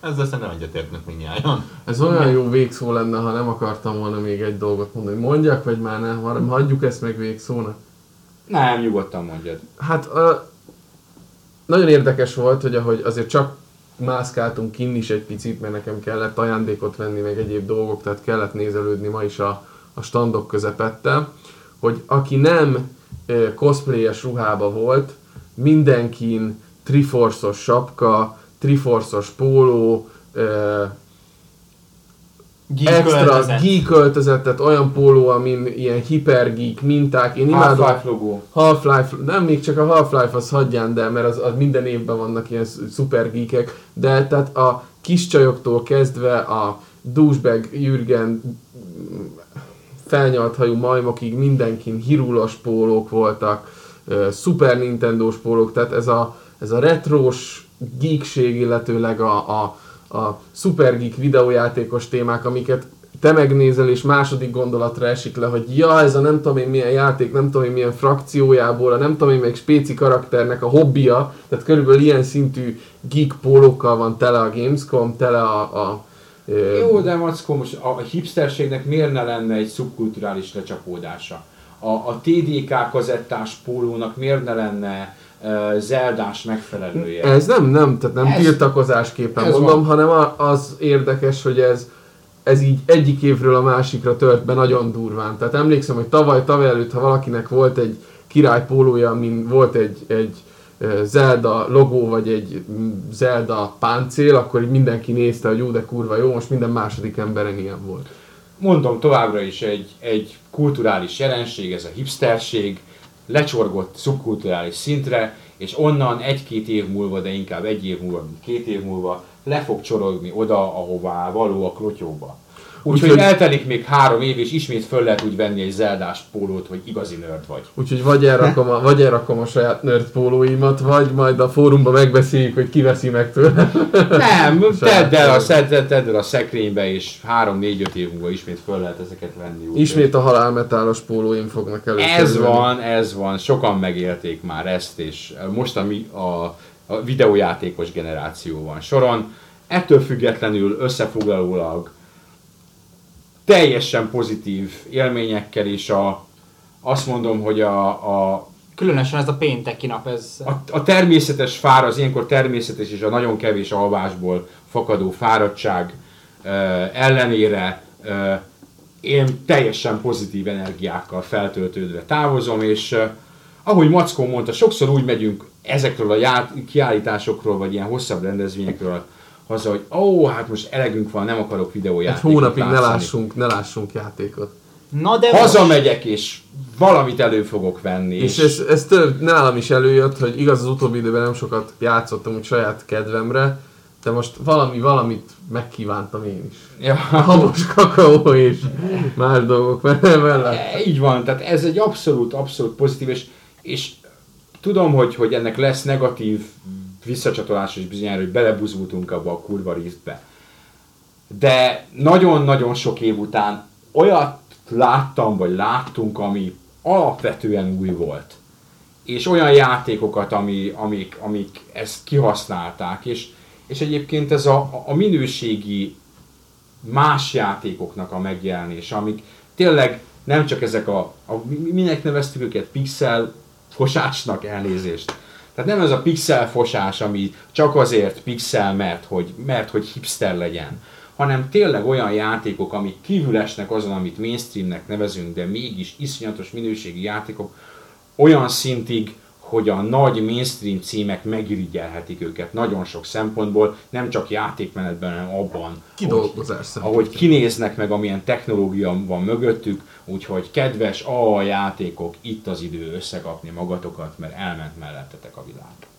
Ezzel szerintem egyetértnek mindnyájan. Ez olyan jó végszó lenne, ha nem akartam volna még egy dolgot mondani. Mondjak, vagy már nem, hanem hagyjuk ezt meg végszónak. Nem, nyugodtan mondjad. Hát ö, nagyon érdekes volt, hogy ahogy azért csak mászkáltunk kinn is egy picit, mert nekem kellett ajándékot venni, meg egyéb dolgok, tehát kellett nézelődni ma is a, a standok közepette, hogy aki nem cosplayes ruhába volt, mindenkin triforszos sapka, triforszos póló, ö, Geek extra költözet. geek öltözet, tehát olyan póló, amin ilyen hipergeek minták. Én imádom. Half-Life logó. Half-Life, nem még csak a Half-Life az hagyján, de mert az, az minden évben vannak ilyen szuper geekek, de tehát a kis csajoktól kezdve a douchebag Jürgen felnyalt hajú majmokig mindenkin hirulos pólók voltak, Super Nintendo-s pólók, tehát ez a, ez a retrós geekség, illetőleg a, a, a Super Geek videójátékos témák, amiket te megnézel, és második gondolatra esik le, hogy ja, ez a nem tudom én milyen játék, nem tudom én milyen frakciójából, a nem tudom én meg spéci karakternek a hobbija, tehát körülbelül ilyen szintű geek pólókkal van tele a Gamescom, tele a, a Jó, de Mackó, most a hipsterségnek miért ne lenne egy szubkulturális lecsapódása? A, a TDK kazettás pólónak miért ne lenne Zeldás megfelelője? Ez nem, nem, tehát nem Ez- tiltakozásképpen ez mondom, van. hanem az érdekes, hogy ez, ez így egyik évről a másikra tört be nagyon durván. Tehát emlékszem, hogy tavaly, tavaly előtt, ha valakinek volt egy király pólója, amin volt egy, egy Zelda logó, vagy egy mm, Zelda páncél, akkor így mindenki nézte, hogy jó, de kurva jó, most minden második emberen ilyen volt. Mondom továbbra is egy, egy kulturális jelenség, ez a hipsterség, lecsorgott szubkulturális szintre, és onnan egy-két év múlva, de inkább egy év múlva, mint két év múlva, le fog csorogni oda, ahová való a klotyóba. Úgyhogy Úgyhogy- eltelik még három év, és ismét föl lehet úgy venni egy zeldás pólót, hogy igazi nerd vagy. Úgyhogy vagy elrakom a, vagy elrakom a saját nerd pólóimat, vagy majd a fórumban megbeszéljük, hogy ki veszi meg tőlem. Nem, tedd el, a, szed- tedd el a szekrénybe, és három-négy-öt év múlva ismét föl lehet ezeket venni. úgyhogy- Ismét a halálmetálos pólóim fognak előkerülni. Ez van, ez van, sokan megélték már ezt, és most a, mi- a, a videójátékos generáció van soron. Ettől függetlenül összefoglalólag teljesen pozitív élményekkel, és a, azt mondom, hogy a, a, Különösen ez a pénteki nap, ez... a, a természetes fár, az ilyenkor természetes és a nagyon kevés alvásból fakadó fáradtság ö, ellenére ö, én teljesen pozitív energiákkal feltöltődve távozom, és ö, ahogy Mackó mondta, sokszor úgy megyünk ezekről a ját, kiállításokról, vagy ilyen hosszabb rendezvényekről haza, hogy ó, hát most elegünk van, nem akarok Egy videójátékot hónapig ne lássunk, ne lássunk játékot. Na de most- Hazamegyek, és valamit elő fogok venni. És ez, ez több, nálam is előjött, hogy igaz az utóbbi időben nem sokat játszottam úgy saját kedvemre, de most valami, valamit megkívántam én is. Ja. Habos kakaó és más dolgok mellett. E, Így van, tehát ez egy abszolút, abszolút pozitív, és, és tudom, hogy, hogy ennek lesz negatív visszacsatolás is bizonyára, hogy belebuzultunk abba a kurva részbe. De nagyon-nagyon sok év után olyat láttam, vagy láttunk, ami alapvetően új volt. És olyan játékokat, ami, amik, amik ezt kihasználták, és, és egyébként ez a, a minőségi más játékoknak a megjelenése, amik tényleg nem csak ezek a, a mi- minek neveztük őket, pixel fosásnak elnézést. Tehát nem ez a pixel fosás, ami csak azért pixel, mert hogy, mert hogy hipster legyen, hanem tényleg olyan játékok, amik kívül esnek azon, amit mainstreamnek nevezünk, de mégis iszonyatos minőségi játékok, olyan szintig, hogy a nagy mainstream címek megirigyelhetik őket nagyon sok szempontból, nem csak játékmenetben, hanem abban, Kidolgozás hogy, ahogy kinéznek meg, amilyen technológia van mögöttük, úgyhogy kedves a játékok, itt az idő összekapni magatokat, mert elment mellettetek a világ.